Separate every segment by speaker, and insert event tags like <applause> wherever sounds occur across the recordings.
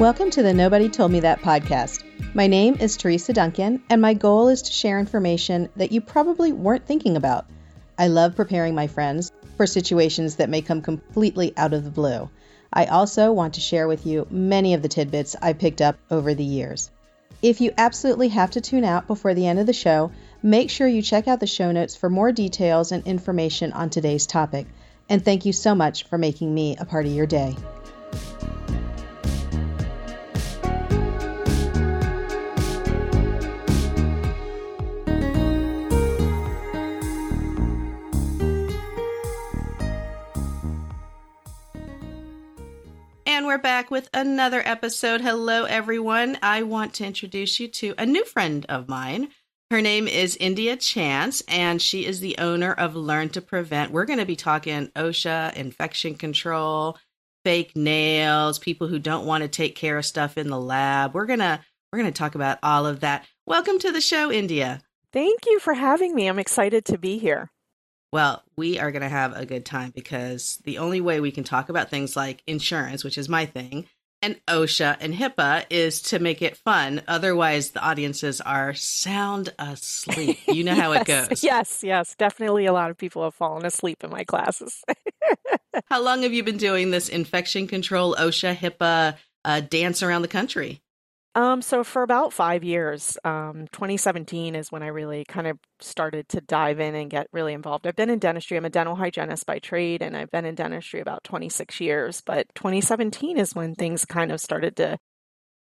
Speaker 1: Welcome to the Nobody Told Me That podcast. My name is Teresa Duncan, and my goal is to share information that you probably weren't thinking about. I love preparing my friends for situations that may come completely out of the blue. I also want to share with you many of the tidbits I picked up over the years. If you absolutely have to tune out before the end of the show, make sure you check out the show notes for more details and information on today's topic. And thank you so much for making me a part of your day. We're back with another episode. Hello, everyone. I want to introduce you to a new friend of mine. Her name is India Chance, and she is the owner of Learn to Prevent. We're going to be talking OSHA, infection control, fake nails, people who don't want to take care of stuff in the lab. We're going to we're going to talk about all of that. Welcome to the show, India.
Speaker 2: Thank you for having me. I'm excited to be here.
Speaker 1: Well, we are going to have a good time because the only way we can talk about things like insurance, which is my thing, and OSHA and HIPAA is to make it fun. Otherwise, the audiences are sound asleep. <laughs> You know how
Speaker 2: yes,
Speaker 1: it goes.
Speaker 2: Yes, yes. Definitely a lot of people have fallen asleep in my classes. <laughs>
Speaker 1: how long have you been doing this infection control, OSHA, HIPAA uh, dance around the country?
Speaker 2: Um, so for about five years, um, 2017 is when I really kind of started to dive in and get really involved. I've been in dentistry. I'm a dental hygienist by trade, and I've been in dentistry about 26 years. But 2017 is when things kind of started to,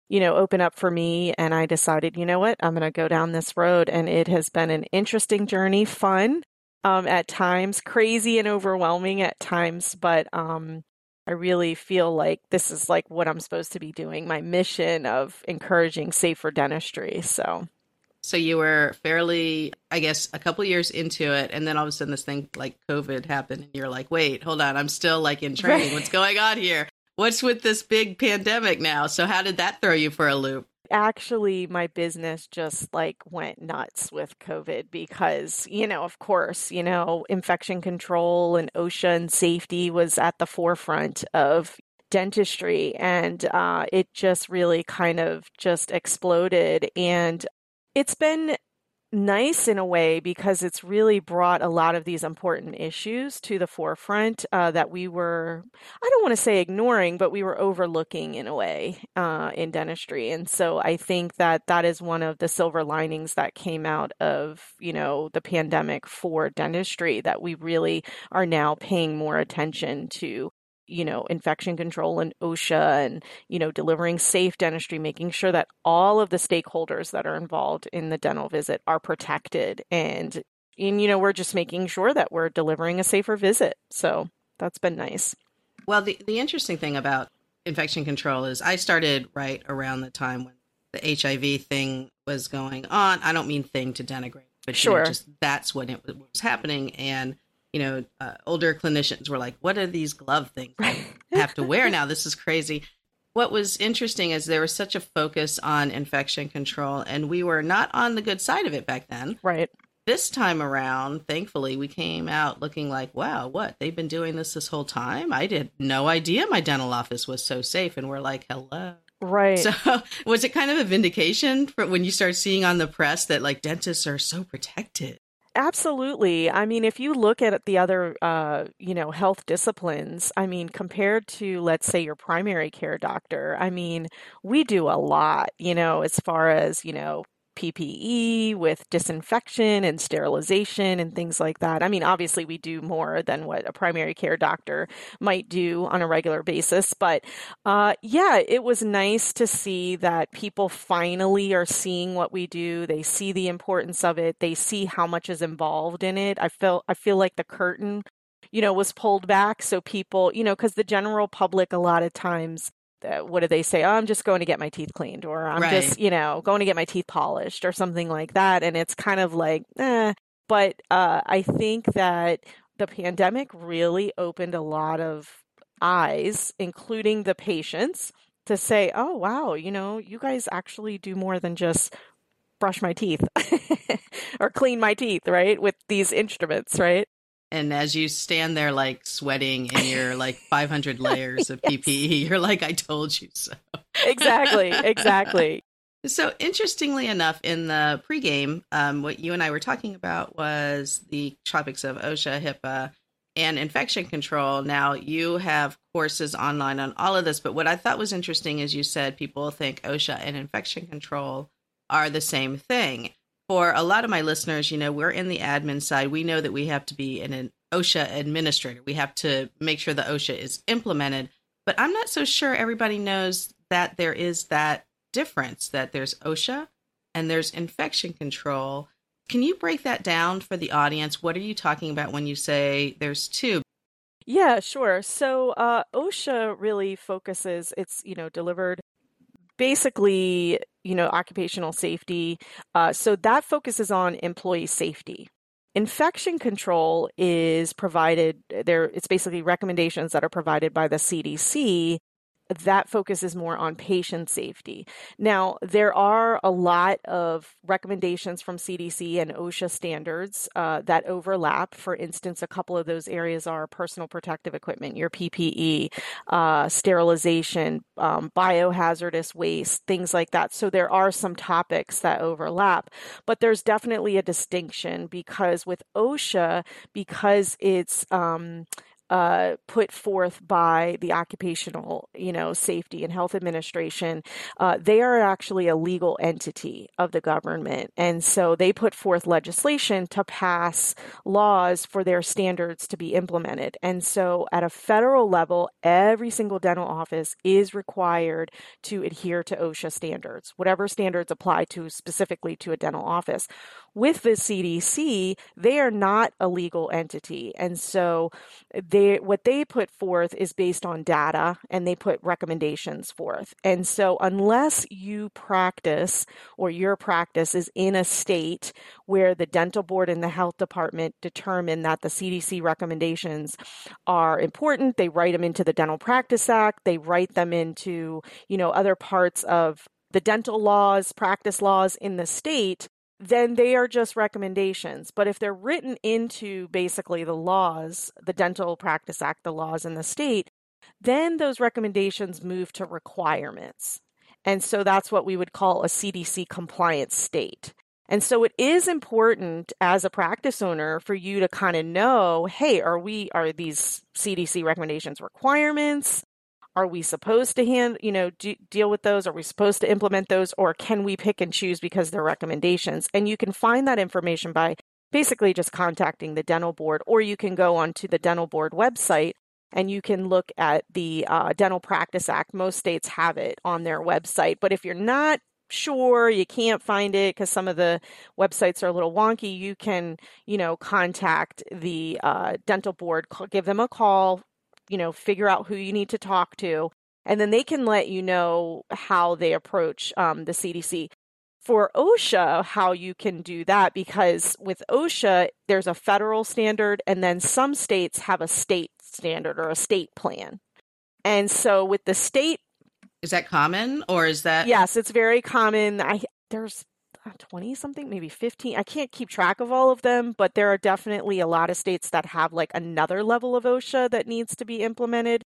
Speaker 2: you know, open up for me, and I decided, you know what, I'm going to go down this road. And it has been an interesting journey, fun um, at times, crazy and overwhelming at times, but um, I really feel like this is like what I'm supposed to be doing, my mission of encouraging safer dentistry. So
Speaker 1: so you were fairly, I guess, a couple years into it, and then all of a sudden this thing like COVID happened, and you're like, "Wait, hold on, I'm still like in training. Right. What's going on here? What's with this big pandemic now?" So how did that throw you for a loop?
Speaker 2: Actually my business just like went nuts with covid because you know of course you know infection control and osha and safety was at the forefront of dentistry and uh, it just really kind of just exploded. And it's been nice in a way because it's really brought a lot of these important issues to the forefront uh, that we were, I don't want to say ignoring, but we were overlooking in a way uh, in dentistry. And so I think that that is one of the silver linings that came out of, you know, the pandemic for dentistry that we really are now paying more attention to you know, infection control and OSHA and, you know, delivering safe dentistry, making sure that all of the stakeholders that are involved in the dental visit are protected. And, and, you know, we're just making sure that we're delivering a safer visit. So that's been nice.
Speaker 1: Well, the, the interesting thing about infection control is I started right around the time when the HIV thing was going on. I don't mean thing to denigrate, but sure. You know, just that's when it was happening. And you know, uh, older clinicians were like, what are these glove things I <laughs> have to wear now? This is crazy. What was interesting is there was such a focus on infection control, and we were not on the good side of it back then.
Speaker 2: Right.
Speaker 1: This time around, thankfully, we came out looking like, wow, what? They've been doing this this whole time? I did no idea my dental office was so safe. And we're like, hello.
Speaker 2: Right.
Speaker 1: So <laughs> was it kind of a vindication for when you start seeing on the press that like dentists are so protected?
Speaker 2: Absolutely. I mean, if you look at the other, uh, you know, health disciplines, I mean, compared to, let's say, your primary care doctor, I mean, we do a lot, you know, as far as, you know, PPE with disinfection and sterilization and things like that. I mean, obviously, we do more than what a primary care doctor might do on a regular basis. But uh, yeah, it was nice to see that people finally are seeing what we do. They see the importance of it. They see how much is involved in it. I feel I feel like the curtain you know was pulled back so people you know because the general public a lot of times what do they say? Oh, I'm just going to get my teeth cleaned, or I'm right. just, you know, going to get my teeth polished, or something like that. And it's kind of like, eh. But uh, I think that the pandemic really opened a lot of eyes, including the patients, to say, oh, wow, you know, you guys actually do more than just brush my teeth <laughs> or clean my teeth, right? With these instruments, right?
Speaker 3: And as you stand there like sweating in your like <laughs> 500 layers of yes. PPE, you're like, I told you so.
Speaker 2: exactly, exactly.
Speaker 3: So, interestingly enough, in the pregame, um, what you and I were talking about was the topics of OSHA, HIPAA, and infection control. Now, you have courses online on all of this, but what I thought was interesting is you said people think OSHA and infection control are the same thing. For a lot of my listeners, you know, we're in the admin side. We know that we have to be an OSHA administrator. We have to make sure the OSHA is implemented. But I'm not so sure everybody knows that there is that difference that there's OSHA and there's infection control. Can you break that down for the audience? What are you talking about when you say there's two?
Speaker 2: Yeah, sure. So uh, OSHA really focuses, it's, you know, delivered basically, you know, occupational safety. Uh, so that focuses on employee safety. Infection control is provided there it's basically recommendations that are provided by the CDC that focuses more on patient safety. Now, there are a lot of recommendations from CDC and OSHA standards uh, that overlap. For instance, a couple of those areas are personal protective equipment, your PPE, uh, sterilization, um, biohazardous waste, things like that. So there are some topics that overlap, but there's definitely a distinction because with OSHA, because it's um, uh, put forth by the Occupational, you know, Safety and Health Administration, uh, they are actually a legal entity of the government, and so they put forth legislation to pass laws for their standards to be implemented. And so, at a federal level, every single dental office is required to adhere to OSHA standards, whatever standards apply to specifically to a dental office. With the CDC, they are not a legal entity, and so they what they put forth is based on data and they put recommendations forth. And so unless you practice or your practice is in a state where the dental board and the health department determine that the CDC recommendations are important, they write them into the Dental Practice Act, they write them into, you know, other parts of the dental laws, practice laws in the state, then they are just recommendations. But if they're written into basically the laws, the Dental Practice Act, the laws in the state, then those recommendations move to requirements. And so that's what we would call a CDC compliant state. And so it is important as a practice owner for you to kind of know, hey, are we are these CDC recommendations requirements? Are we supposed to hand, you know, do, deal with those? Are we supposed to implement those or can we pick and choose because they're recommendations? And you can find that information by basically just contacting the dental board or you can go onto the dental board website and you can look at the uh, Dental Practice Act. Most states have it on their website, but if you're not sure you can't find it because some of the websites are a little wonky you can you know contact the uh, dental board give them a call you know, figure out who you need to talk to, and then they can let you know how they approach um, the CDC. For OSHA, how you can do that, because with OSHA, there's a federal standard, and then some states have a state standard or a state plan. And so with the state
Speaker 3: is that common or is that
Speaker 2: Yes, it's very common. I there's 20 something, maybe 15. I can't keep track of all of them, but there are definitely a lot of states that have like another level of OSHA that needs to be implemented.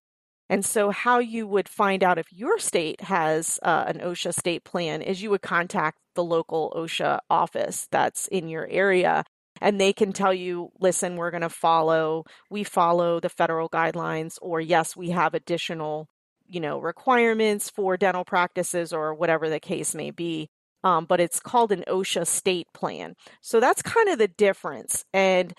Speaker 2: And so, how you would find out if your state has uh, an OSHA state plan is you would contact the local OSHA office that's in your area. And they can tell you, listen, we're going to follow, we follow the federal guidelines, or yes, we have additional, you know, requirements for dental practices or whatever the case may be um, but it's called an OSHA state plan. So that's kind of the difference. And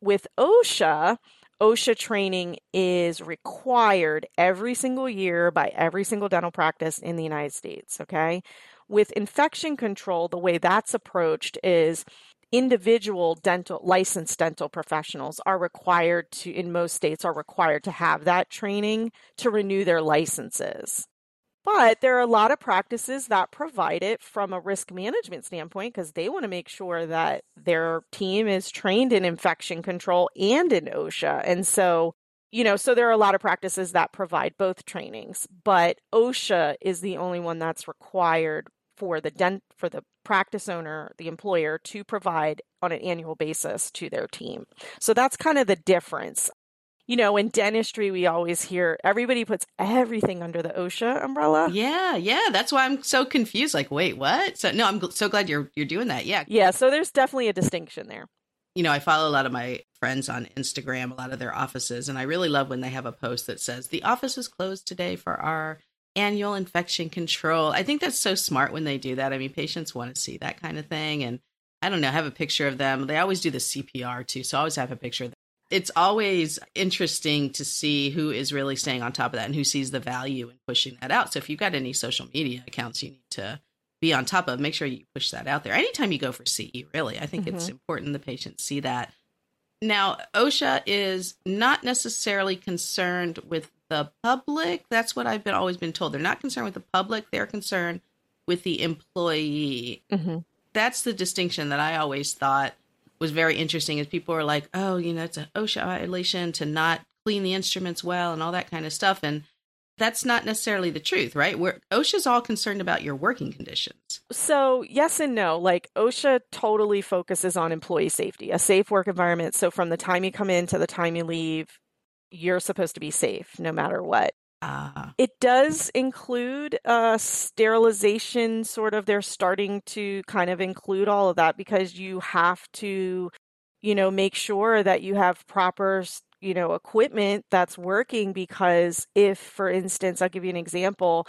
Speaker 2: with OSHA, OSHA training is required every single year by every single dental practice in the United States. Okay. With infection control, the way that's approached is individual dental licensed dental professionals are required to in most states are required to have that training to renew their licenses but there are a lot of practices that provide it from a risk management standpoint because they want to make sure that their team is trained in infection control and in OSHA. And so, you know, so there are a lot of practices that provide both trainings, but OSHA is the only one that's required for the dent for the practice owner, the employer to provide on an annual basis to their team. So that's kind of the difference. You know, in dentistry, we always hear everybody puts everything under the OSHA umbrella.
Speaker 1: Yeah, yeah, that's why I'm so confused. Like, wait, what? So no, I'm gl- so glad you're you're doing that. Yeah,
Speaker 2: yeah. So there's definitely a distinction there.
Speaker 1: You know, I follow a lot of my friends on Instagram, a lot of their offices, and I really love when they have a post that says the office is closed today for our annual infection control. I think that's so smart when they do that. I mean, patients want to see that kind of thing. And I don't know, have a picture of them. They always do the CPR too. So I always have a picture. It's always interesting to see who is really staying on top of that and who sees the value in pushing that out. So if you've got any social media accounts you need to be on top of, make sure you push that out there. Anytime you go for CE, really, I think mm-hmm. it's important the patients see that. Now, OSHA is not necessarily concerned with the public. That's what I've been always been told. They're not concerned with the public. They're concerned with the employee. Mm-hmm. That's the distinction that I always thought was very interesting. Is people are like, oh, you know, it's an OSHA violation to not clean the instruments well and all that kind of stuff, and that's not necessarily the truth, right? Where OSHA's all concerned about your working conditions.
Speaker 2: So, yes and no. Like OSHA totally focuses on employee safety, a safe work environment. So, from the time you come in to the time you leave, you're supposed to be safe no matter what. It does include uh, sterilization, sort of. They're starting to kind of include all of that because you have to, you know, make sure that you have proper, you know, equipment that's working. Because if, for instance, I'll give you an example,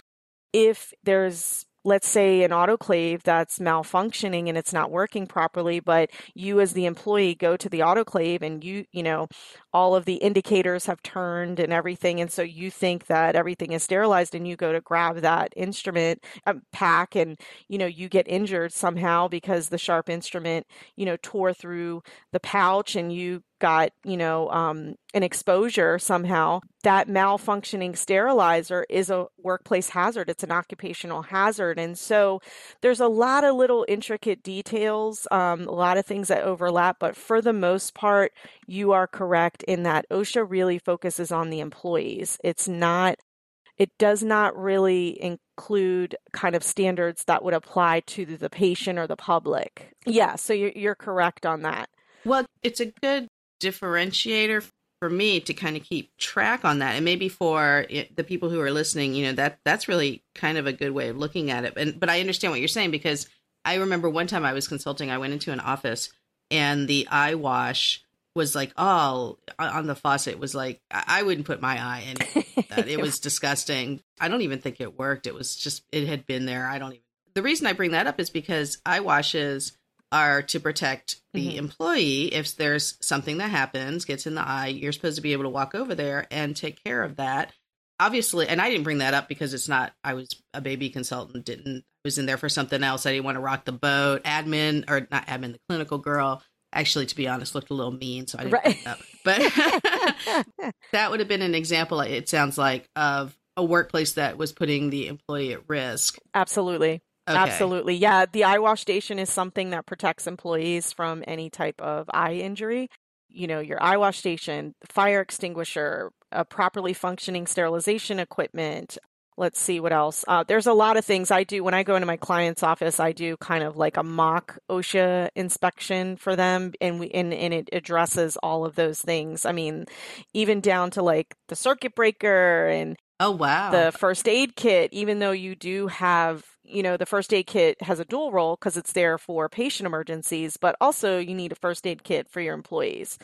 Speaker 2: if there's let's say an autoclave that's malfunctioning and it's not working properly but you as the employee go to the autoclave and you you know all of the indicators have turned and everything and so you think that everything is sterilized and you go to grab that instrument um, pack and you know you get injured somehow because the sharp instrument you know tore through the pouch and you got you know um, an exposure somehow that malfunctioning sterilizer is a workplace hazard it's an occupational hazard and so there's a lot of little intricate details um, a lot of things that overlap but for the most part you are correct in that osha really focuses on the employees it's not it does not really include kind of standards that would apply to the patient or the public. Yeah, so you're, you're correct on that.
Speaker 1: Well, it's a good differentiator for me to kind of keep track on that. And maybe for the people who are listening you know that that's really kind of a good way of looking at it. And but i understand what you're saying because i remember one time i was consulting i went into an office and the eye wash was like all on the faucet was like i wouldn't put my eye in <laughs> that. It was disgusting. I don't even think it worked. It was just it had been there. I don't even the reason i bring that up is because eye washes are to protect the mm-hmm. employee if there's something that happens gets in the eye you're supposed to be able to walk over there and take care of that. Obviously and i didn't bring that up because it's not i was a baby consultant didn't was in there for something else. I didn't want to rock the boat. Admin or not admin the clinical girl actually to be honest looked a little mean so i didn't right. that but <laughs> <laughs> that would have been an example it sounds like of a workplace that was putting the employee at risk.
Speaker 2: Absolutely Okay. Absolutely. Yeah. The eye wash station is something that protects employees from any type of eye injury. You know, your eye wash station, fire extinguisher, a properly functioning sterilization equipment. Let's see what else. Uh, there's a lot of things I do when I go into my client's office. I do kind of like a mock OSHA inspection for them, and we and, and it addresses all of those things. I mean, even down to like the circuit breaker and
Speaker 1: oh wow,
Speaker 2: the first aid kit. Even though you do have you know, the first aid kit has a dual role because it's there for patient emergencies, but also you need a first aid kit for your employees.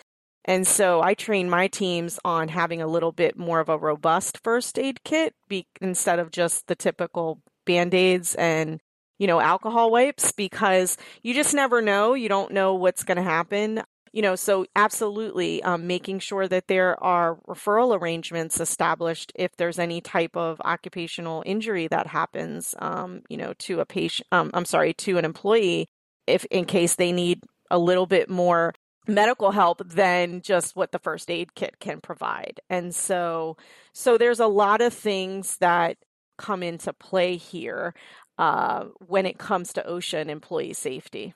Speaker 2: And so I train my teams on having a little bit more of a robust first aid kit be- instead of just the typical band aids and, you know, alcohol wipes because you just never know. You don't know what's going to happen you know, so absolutely um, making sure that there are referral arrangements established if there's any type of occupational injury that happens, um, you know, to a patient, um, I'm sorry, to an employee, if in case they need a little bit more medical help than just what the first aid kit can provide. And so, so there's a lot of things that come into play here uh, when it comes to OSHA and employee safety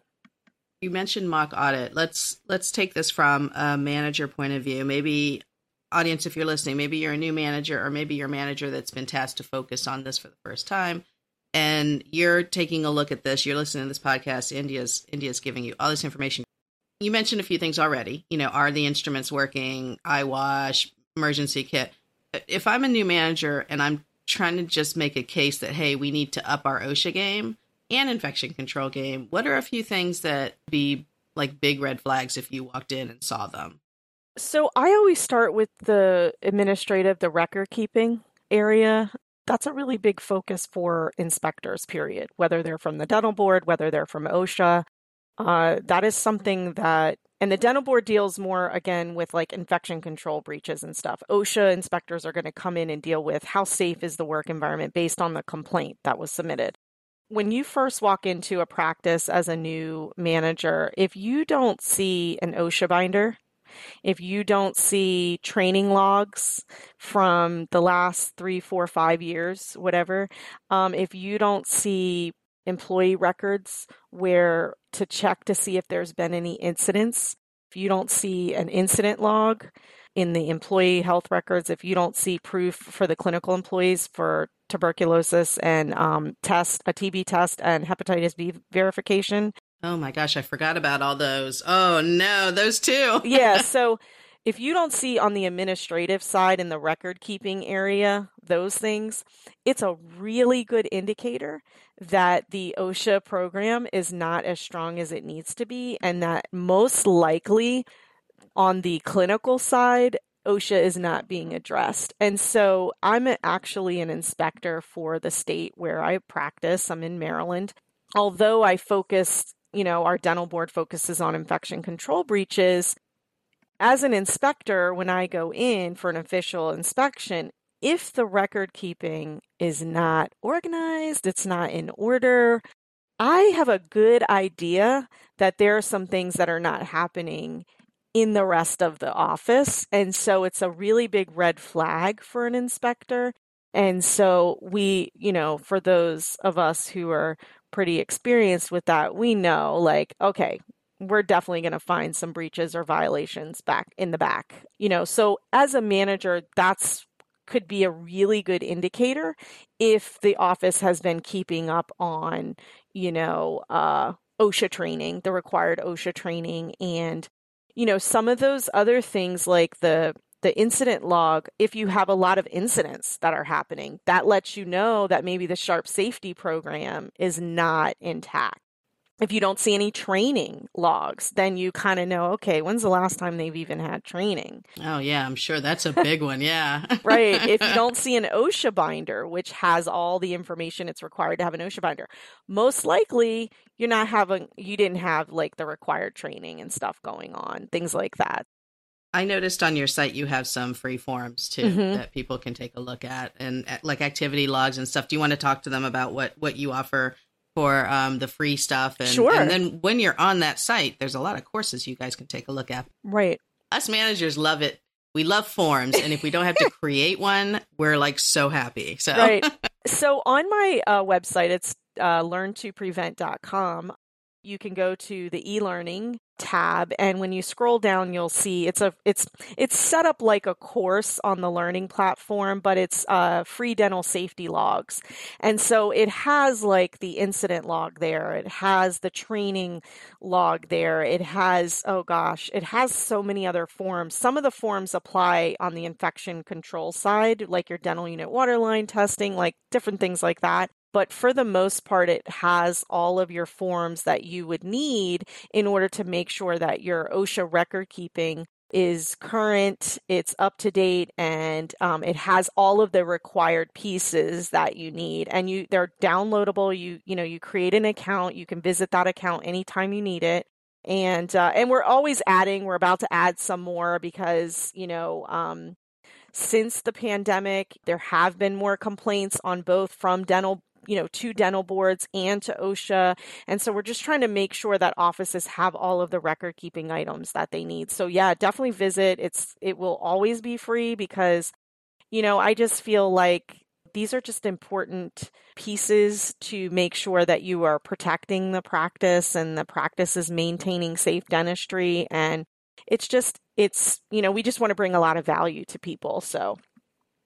Speaker 1: you mentioned mock audit. Let's let's take this from a manager point of view. Maybe audience, if you're listening, maybe you're a new manager, or maybe you're a manager that's been tasked to focus on this for the first time, and you're taking a look at this, you're listening to this podcast, India's India's giving you all this information. You mentioned a few things already. You know, are the instruments working? Eye wash, emergency kit. If I'm a new manager and I'm trying to just make a case that hey, we need to up our OSHA game and infection control game, what are a few things that be like big red flags if you walked in and saw them?
Speaker 2: So I always start with the administrative, the record keeping area. That's a really big focus for inspectors, period, whether they're from the dental board, whether they're from OSHA. Uh, that is something that, and the dental board deals more again with like infection control breaches and stuff. OSHA inspectors are going to come in and deal with how safe is the work environment based on the complaint that was submitted. When you first walk into a practice as a new manager, if you don't see an OSHA binder, if you don't see training logs from the last three, four, five years, whatever, um, if you don't see employee records where to check to see if there's been any incidents, if you don't see an incident log in the employee health records, if you don't see proof for the clinical employees for tuberculosis and um, test, a TB test and hepatitis B verification,
Speaker 1: Oh my gosh, I forgot about all those. Oh no, those two. <laughs>
Speaker 2: yeah. So if you don't see on the administrative side in the record keeping area those things, it's a really good indicator that the OSHA program is not as strong as it needs to be, and that most likely on the clinical side, OSHA is not being addressed. And so I'm actually an inspector for the state where I practice. I'm in Maryland. Although I focused you know, our dental board focuses on infection control breaches. As an inspector, when I go in for an official inspection, if the record keeping is not organized, it's not in order, I have a good idea that there are some things that are not happening in the rest of the office. And so it's a really big red flag for an inspector. And so we, you know, for those of us who are pretty experienced with that, we know like, okay, we're definitely going to find some breaches or violations back in the back. You know, so as a manager, that's could be a really good indicator if the office has been keeping up on, you know, uh, OSHA training, the required OSHA training, and you know some of those other things like the the incident log, if you have a lot of incidents that are happening, that lets you know that maybe the sharp safety program is not intact. If you don't see any training logs, then you kind of know, okay, when's the last time they've even had training?
Speaker 1: Oh, yeah, I'm sure that's a <laughs> big one. Yeah.
Speaker 2: right. If you <laughs> don't see an OSHA binder, which has all the information it's required to have an OSHA binder, most likely you're not having, you didn't have like the required training and stuff going on, things like that.
Speaker 1: I noticed on your site you have some free forms too mm-hmm. that people can take a look at and like activity logs and stuff. Do you want to talk to them about what what you offer for um, the free stuff? And,
Speaker 2: sure.
Speaker 1: And then when you're on that site, there's a lot of courses you guys can take a look at.
Speaker 2: Right.
Speaker 1: Us managers love it. We love forms, and if we don't have to <laughs> create one, we're like so happy. So
Speaker 2: right. <laughs> So on my uh, website, it's uh, learntoprevent.com. You can go to the e-learning tab and when you scroll down you'll see it's a it's it's set up like a course on the learning platform but it's uh, free dental safety logs. And so it has like the incident log there. It has the training log there. It has oh gosh it has so many other forms. Some of the forms apply on the infection control side like your dental unit waterline testing like different things like that but for the most part, it has all of your forms that you would need in order to make sure that your OSHA record keeping is current, it's up to date, and um, it has all of the required pieces that you need. And you they're downloadable. You you know you create an account, you can visit that account anytime you need it. And uh, and we're always adding. We're about to add some more because you know um, since the pandemic, there have been more complaints on both from dental you know, to dental boards and to OSHA. And so we're just trying to make sure that offices have all of the record keeping items that they need. So yeah, definitely visit. It's it will always be free because you know, I just feel like these are just important pieces to make sure that you are protecting the practice and the practice is maintaining safe dentistry and it's just it's you know we just want to bring a lot of value to people so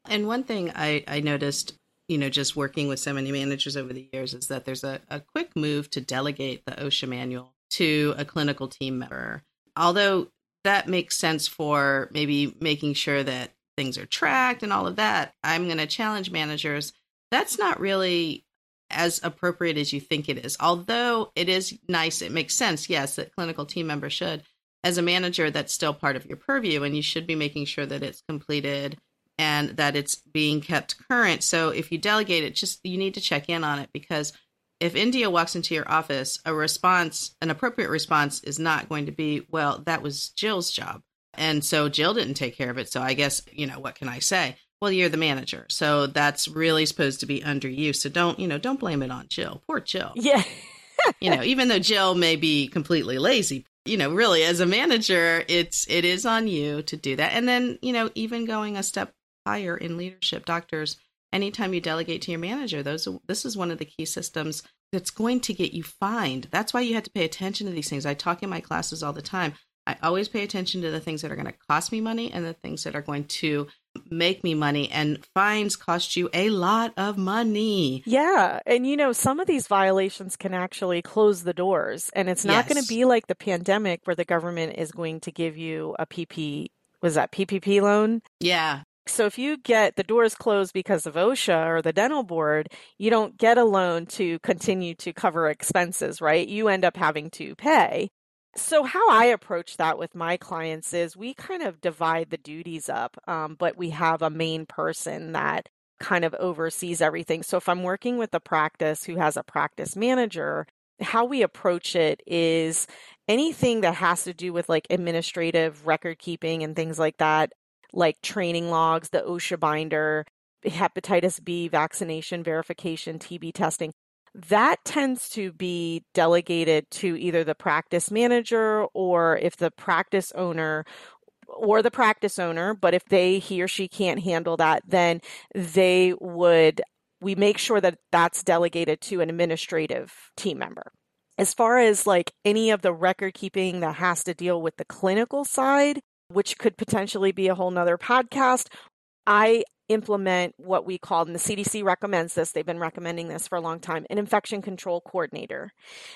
Speaker 1: and one thing i i noticed you know, just working with so many managers over the years is that there's a, a quick move to delegate the OSHA manual to a clinical team member. Although that makes sense for maybe making sure that things are tracked and all of that, I'm going to challenge managers. That's not really as appropriate as you think it is. Although it is nice, it makes sense, yes, that clinical team members should. As a manager, that's still part of your purview, and you should be making sure that it's completed and that it's being kept current. So if you delegate it, just you need to check in on it because if India walks into your office, a response, an appropriate response is not going to be, well, that was Jill's job. And so Jill didn't take care of it. So I guess, you know, what can I say? Well, you're the manager. So that's really supposed to be under you. So don't, you know, don't blame it on Jill. Poor Jill.
Speaker 2: Yeah. <laughs>
Speaker 1: you know, even though Jill may be completely lazy, you know, really as a manager, it's it is on you to do that. And then, you know, even going a step higher in leadership, doctors, anytime you delegate to your manager, those this is one of the key systems that's going to get you fined. That's why you have to pay attention to these things. I talk in my classes all the time. I always pay attention to the things that are going to cost me money and the things that are going to make me money and fines cost you a lot of money.
Speaker 2: Yeah. And you know, some of these violations can actually close the doors and it's not yes. going to be like the pandemic where the government is going to give you a PP was that PPP loan?
Speaker 1: Yeah.
Speaker 2: So if you get the doors closed because of OSHA or the dental board, you don't get a loan to continue to cover expenses, right? You end up having to pay. So, how I approach that with my clients is we kind of divide the duties up, um, but we have a main person that kind of oversees everything. So, if I'm working with a practice who has a practice manager, how we approach it is anything that has to do with like administrative record keeping and things like that, like training logs, the OSHA binder, hepatitis B vaccination verification, TB testing that tends to be delegated to either the practice manager or if the practice owner or the practice owner, but if they he or she can't handle that, then they would we make sure that that's delegated to an administrative team member. As far as like any of the record keeping that has to deal with the clinical side, which could potentially be a whole nother podcast, I implement what we call, and the CDC recommends this, they've been recommending this for a long time, an infection control coordinator.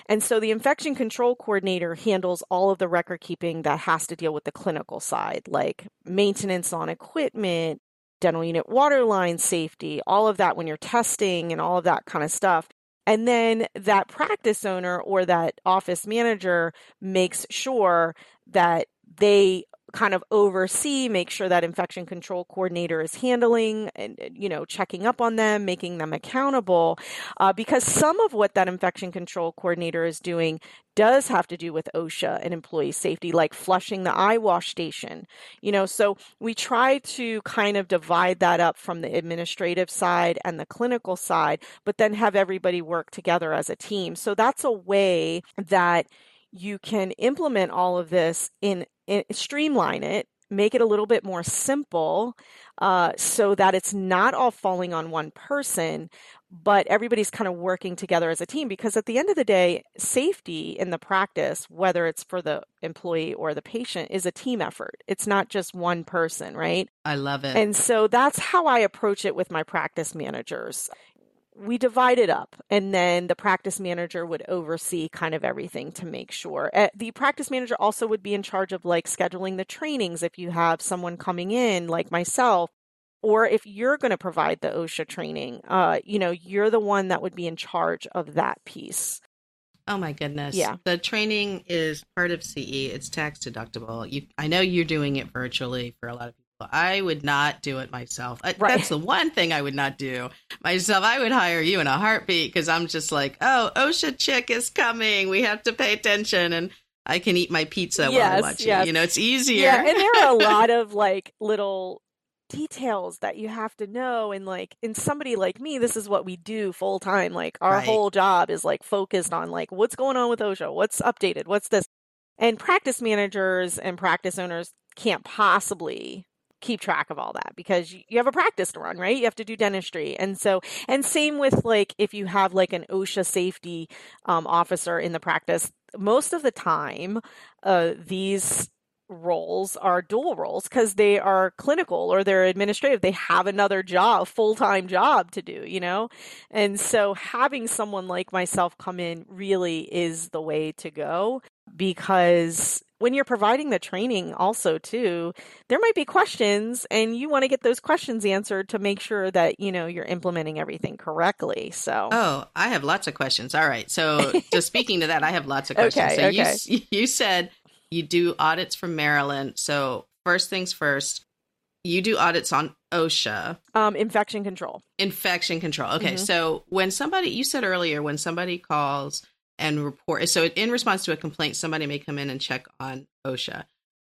Speaker 2: And so the infection control coordinator handles all of the record keeping that has to deal with the clinical side, like maintenance on equipment, dental unit water line safety, all of that when you're testing and all of that kind of stuff. And then that practice owner or that office manager makes sure that they kind of oversee, make sure that infection control coordinator is handling and, you know, checking up on them, making them accountable. Uh, because some of what that infection control coordinator is doing does have to do with OSHA and employee safety, like flushing the eye wash station. You know, so we try to kind of divide that up from the administrative side and the clinical side, but then have everybody work together as a team. So that's a way that you can implement all of this in, in streamline it make it a little bit more simple uh, so that it's not all falling on one person but everybody's kind of working together as a team. Because at the end of the day safety in the practice whether it's for the employee or the patient is a team effort. It's not just one person right?
Speaker 1: I love it.
Speaker 2: And so that's how i approach it with my practice managers we divide it up and then the practice manager would oversee kind of everything to make sure uh, the practice manager also would be in charge of like scheduling the trainings if you have someone coming in like myself or if you're going to provide the osha training uh, you know you're the one that would be in charge of that piece
Speaker 1: Oh my goodness.
Speaker 2: Yeah.
Speaker 1: The training is part of CE. It's tax deductible. You I know you're doing it virtually for a lot of people I would not do it myself. Right. That's the one thing I would not do myself. I would hire you in a heartbeat because I'm just like, oh, OSHA chick is coming. We have to pay attention, and I can eat my pizza yes, while I watch yes. it. You know, it's easier.
Speaker 2: Yeah, and there are a <laughs> lot of like little details that you have to know and like in somebody like me this is what we do full time like our right. whole job is like focused on like what's going on with osha what's updated what's this and practice managers and practice owners can't possibly keep track of all that because you have a practice to run, right? You have to do dentistry. And so, and same with like if you have like an OSHA safety um, officer in the practice, most of the time, uh, these roles are dual roles because they are clinical or they're administrative. They have another job, full time job to do, you know? And so having someone like myself come in really is the way to go because when you're providing the training also too there might be questions and you want to get those questions answered to make sure that you know you're implementing everything correctly so
Speaker 1: oh i have lots of questions all right so just <laughs> speaking to that i have lots of questions
Speaker 2: okay,
Speaker 1: so
Speaker 2: okay.
Speaker 1: you you said you do audits from maryland so first things first you do audits on OSHA.
Speaker 2: Um, infection control.
Speaker 1: Infection control. Okay. Mm-hmm. So when somebody, you said earlier, when somebody calls and report. So, in response to a complaint, somebody may come in and check on OSHA.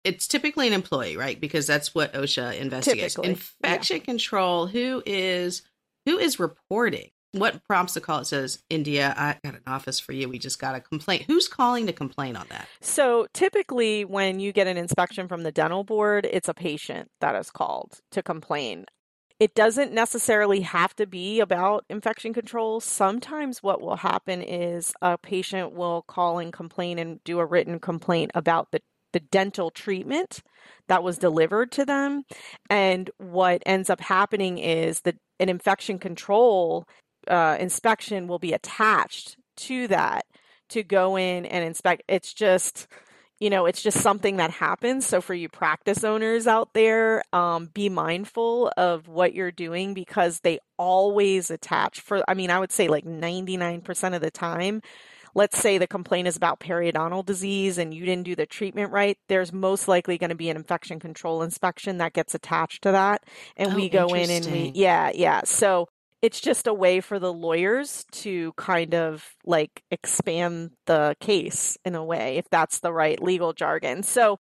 Speaker 1: It's typically an employee, right? Because that's what OSHA investigates.
Speaker 2: Typically,
Speaker 1: Infection yeah. control. Who is who is reporting? What prompts the call? It says, "India, I got an office for you. We just got a complaint." Who's calling to complain on that?
Speaker 2: So typically, when you get an inspection from the dental board, it's a patient that is called to complain. It doesn't necessarily have to be about infection control. Sometimes what will happen is a patient will call and complain and do a written complaint about the the dental treatment that was delivered to them. And what ends up happening is that an infection control uh, inspection will be attached to that to go in and inspect. It's just you know, it's just something that happens. So for you practice owners out there, um, be mindful of what you're doing because they always attach for, I mean, I would say like 99% of the time, let's say the complaint is about periodontal disease and you didn't do the treatment right, there's most likely going to be an infection control inspection that gets attached to that. And
Speaker 1: oh,
Speaker 2: we go in and we, yeah, yeah. So it's just a way for the lawyers to kind of like expand the case in a way, if that's the right legal jargon. So,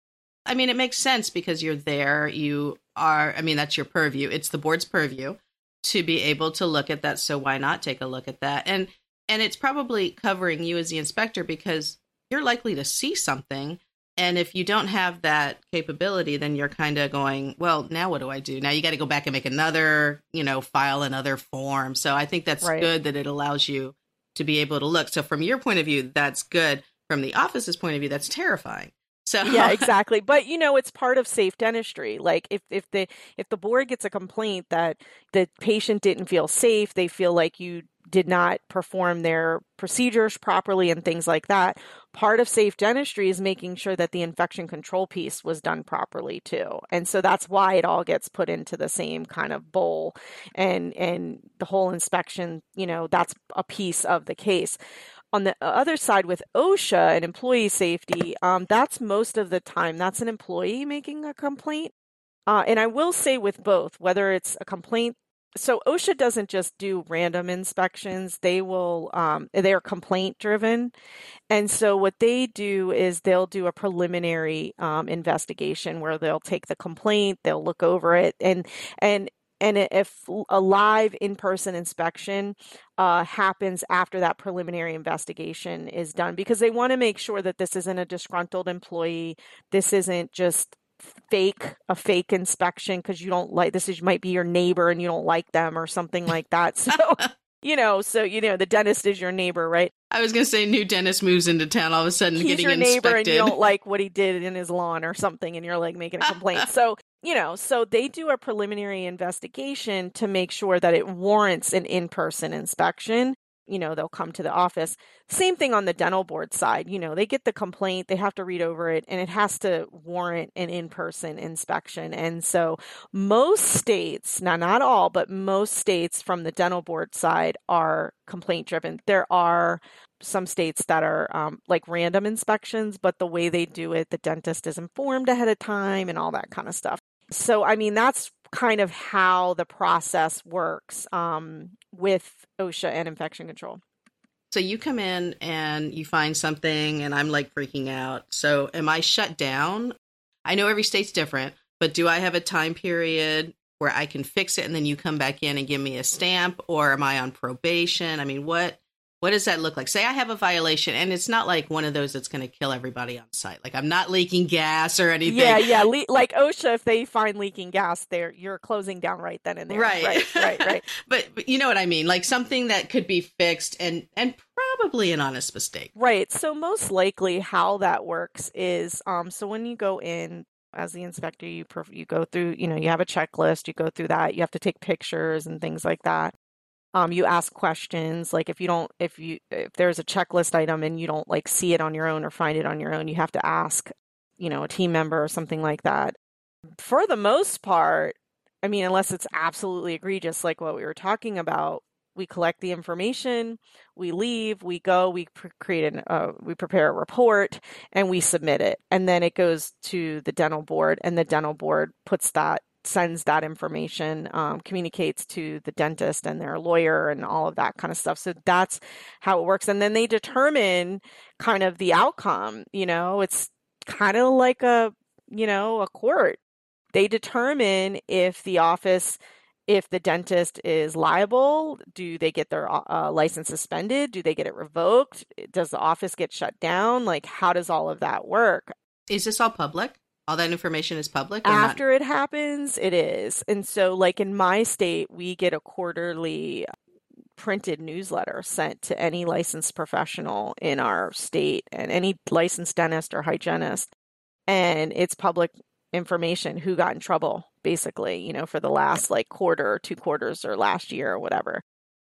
Speaker 1: I mean, it makes sense because you're there. You are, I mean, that's your purview. It's the board's purview to be able to look at that. So why not take a look at that? And, and it's probably covering you as the inspector because you're likely to see something and if you don't have that capability, then you're kind of going, well, now what do I do? Now you got to go back and make another, you know, file another form. So I think that's
Speaker 2: right.
Speaker 1: good that it allows you to be able to look. So from your point of view, that's good. From the office's point of view, that's terrifying. So
Speaker 2: yeah, <laughs> exactly. But you know, it's part of safe dentistry. Like if if the if the board gets a complaint that the patient didn't feel safe, they feel like you did not perform their procedures properly and things like that. Part of safe dentistry is making sure that the infection control piece was done properly too. And so that's why it all gets put into the same kind of bowl and and the whole inspection, you know, that's a piece of the case. On the other side with OSHA and employee safety, um, that's most of the time that's an employee making a complaint. Uh, and I will say with both, whether it's a complaint so OSHA doesn't just do random inspections. They will, um, they're complaint driven. And so what they do is they'll do a preliminary um, investigation where they'll take the complaint, they'll look over it, and and and if a live in-person inspection uh, happens after that preliminary investigation is done because they want to make sure that this isn't a disgruntled employee this isn't just fake a fake inspection because you don't like this is might be your neighbor and you don't like them or something like that. <laughs> So <laughs> you know so you know the dentist is your neighbor right?
Speaker 1: I was going to say new dentist moves into town all of a sudden
Speaker 2: He's
Speaker 1: getting
Speaker 2: your
Speaker 1: inspected.
Speaker 2: neighbor and you don't like what he did in his lawn or something and you're like making a complaint. <laughs> So you know so they do a preliminary investigation to make sure that it warrants an in-person inspection you know they'll come to the office. Same thing on the dental board side you know they get the complaint they have to read over it and it has to warrant an in-person inspection. And so most states now not all but most states from the dental board side are complaint driven there are some states that are um, like random inspections but the way they do it the dentist is informed ahead of time and all that kind of stuff. So i mean that's kind of how the process works. Um, with OSHA and infection control.
Speaker 1: So you come in and you find something, and I'm like freaking out. So am I shut down? I know every state's different, but do I have a time period where I can fix it and then you come back in and give me a stamp, or am I on probation? I mean, what what does that look like? Say I have a violation, and it's not like one of those that's going to kill everybody on site. Like I'm not leaking gas or anything.
Speaker 2: Yeah, yeah. Le- <laughs> like OSHA, if they find leaking gas, there you're closing down right then and there.
Speaker 1: Right,
Speaker 2: right, right, right. <laughs>
Speaker 1: but, but you know what I mean? Like something that could be fixed and and probably an honest mistake.
Speaker 2: Right. So most likely, how that works is, um, so when you go in, as the inspector, you you go through, you know, you have a checklist, you go through that, you have to take pictures and things like that. Um, you ask questions like if you don't if you if there's a checklist item and you don't like see it on your own or find it on your own you have to ask you know a team member or something like that. For the most part i mean unless it's absolutely egregious like what we were talking about we collect the information we leave we go we create an uh, we prepare a report and we submit it. And then it goes to the dental board and the dental board puts that sends that information, um, communicates to the dentist and their lawyer and all of that kind of stuff. So that's how it works. And then they determine kind of the outcome. You know, it's kind of like a, you know, a court. They determine if the office, if the dentist is liable, do they get their uh, license suspended? Do they get it revoked? Does the office get shut down? Like, how does all of that work?
Speaker 1: Is this all public? All that information is public
Speaker 2: after not? it happens it is. And so like in my state we get a quarterly printed newsletter sent to any licensed professional in our state and any licensed dentist or hygienist. And it's public information who got in trouble basically you know for the last like quarter or two quarters or last year or whatever.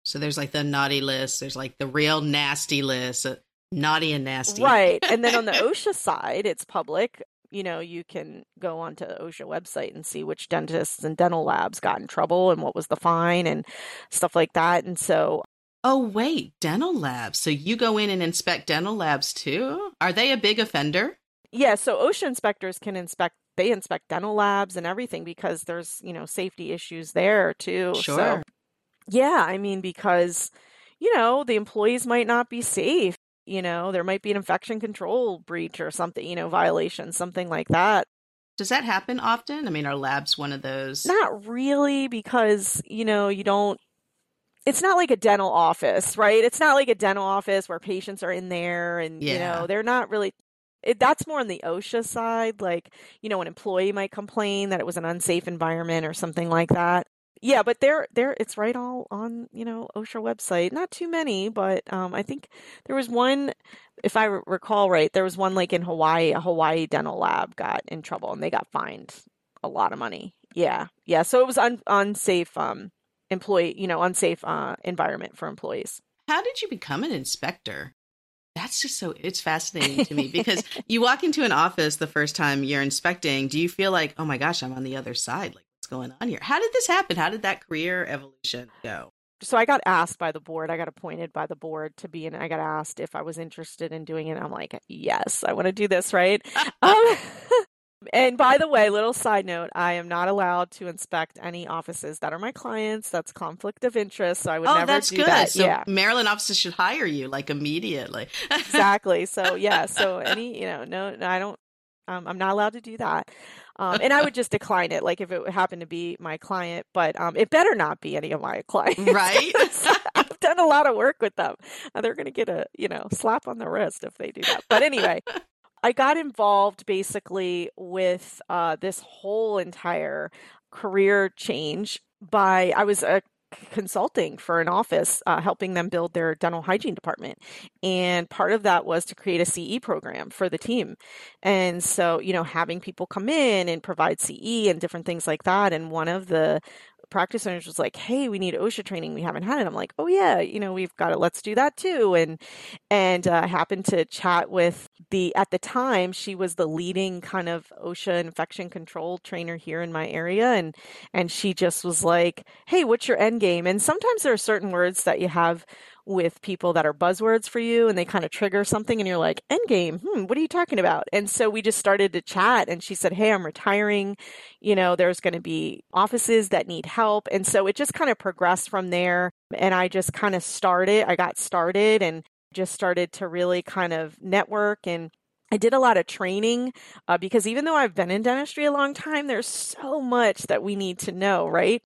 Speaker 1: So there's like the naughty list there's like the real nasty list uh, naughty and nasty.
Speaker 2: Right. And then on the <laughs> osha side it's public you know, you can go onto the OSHA website and see which dentists and dental labs got in trouble and what was the fine and stuff like that. And so
Speaker 1: Oh, wait, dental labs. So you go in and inspect dental labs too? Are they a big offender?
Speaker 2: Yeah, so OSHA inspectors can inspect they inspect dental labs and everything because there's, you know, safety issues there too.
Speaker 1: Sure.
Speaker 2: So, yeah, I mean because you know, the employees might not be safe you know, there might be an infection control breach or something, you know, violation, something like that.
Speaker 1: Does that happen often? I mean, are labs one of those?
Speaker 2: Not really, because, you know, you don't, it's not like a dental office, right? It's not like a dental office where patients are in there and, yeah. you know, they're not really, it, that's more on the OSHA side. Like, you know, an employee might complain that it was an unsafe environment or something like that yeah, but there, there, it's right all on you know OSHA website. Not too many, but um, I think there was one, if I recall right, there was one like in Hawaii. A Hawaii dental lab got in trouble and they got fined a lot of money. Yeah, yeah. So it was un- unsafe um, employee, you know, unsafe uh, environment for employees.
Speaker 1: How did you become an inspector? That's just so it's fascinating to me because <laughs> you walk into an office the first time you're inspecting. Do you feel like, oh my gosh, I'm on the other side? Like going on here? How did this happen? How did that career evolution go?
Speaker 2: So I got asked by the board. I got appointed by the board to be in. I got asked if I was interested in doing it. I'm like, yes, I want to do this, right? <laughs> um, <laughs> and by the way, little side note, I am not allowed to inspect any offices that are my clients. That's conflict of interest. So I would
Speaker 1: oh,
Speaker 2: never
Speaker 1: that's
Speaker 2: do
Speaker 1: good.
Speaker 2: that.
Speaker 1: So
Speaker 2: yeah.
Speaker 1: Maryland offices should hire you like immediately. <laughs>
Speaker 2: exactly. So yeah. So any, you know, no, no I don't. Um, I'm not allowed to do that. Um, and I would just <laughs> decline it, like if it happened to be my client, but um, it better not be any of my clients.
Speaker 1: Right. <laughs>
Speaker 2: I've done a lot of work with them. They're going to get a, you know, slap on the wrist if they do that. But anyway, <laughs> I got involved basically with uh, this whole entire career change by I was a consulting for an office, uh, helping them build their dental hygiene department. And part of that was to create a CE program for the team. And so, you know, having people come in and provide CE and different things like that. And one of the practice owners was like, "Hey, we need OSHA training. We haven't had it." I'm like, "Oh yeah, you know, we've got it. Let's do that too." And and uh, happened to chat with the at the time she was the leading kind of OSHA infection control trainer here in my area, and and she just was like, "Hey, what's your end game?" And sometimes there are certain words that you have with people that are buzzwords for you and they kind of trigger something and you're like, endgame, hmm, what are you talking about? And so we just started to chat and she said, Hey, I'm retiring. You know, there's going to be offices that need help. And so it just kind of progressed from there. And I just kind of started, I got started and just started to really kind of network and I did a lot of training uh, because even though I've been in dentistry a long time, there's so much that we need to know, right?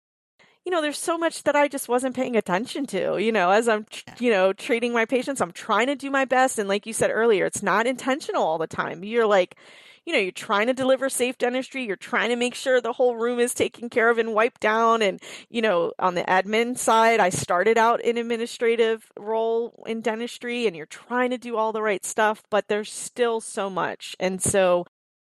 Speaker 2: You know, there's so much that I just wasn't paying attention to, you know, as I'm, you know, treating my patients, I'm trying to do my best. And like you said earlier, it's not intentional all the time. You're like, you know, you're trying to deliver safe dentistry. You're trying to make sure the whole room is taken care of and wiped down. And, you know, on the admin side, I started out in administrative role in dentistry and you're trying to do all the right stuff, but there's still so much. And so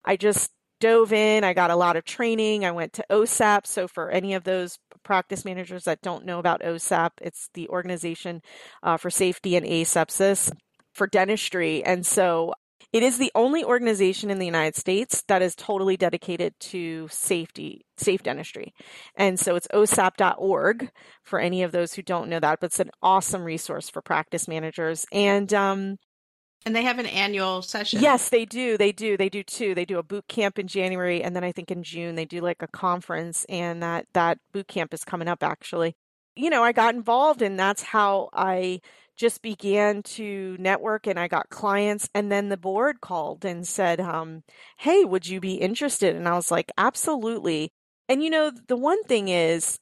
Speaker 2: I just dove in. I got a lot of training. I went to OSAP. So, for any of those practice managers that don't know about OSAP, it's the Organization uh, for Safety and Asepsis for Dentistry. And so, it is the only organization in the United States that is totally dedicated to safety, safe dentistry. And so it's osap.org for any of those who don't know that, but it's an awesome resource for practice managers. And um,
Speaker 1: and they have an annual session.
Speaker 2: Yes, they do. They do. They do too. They do a boot camp in January and then I think in June they do like a conference and that that boot camp is coming up actually. You know, I got involved and that's how I just began to network and I got clients and then the board called and said, um, "Hey, would you be interested?" And I was like, "Absolutely." And you know, the one thing is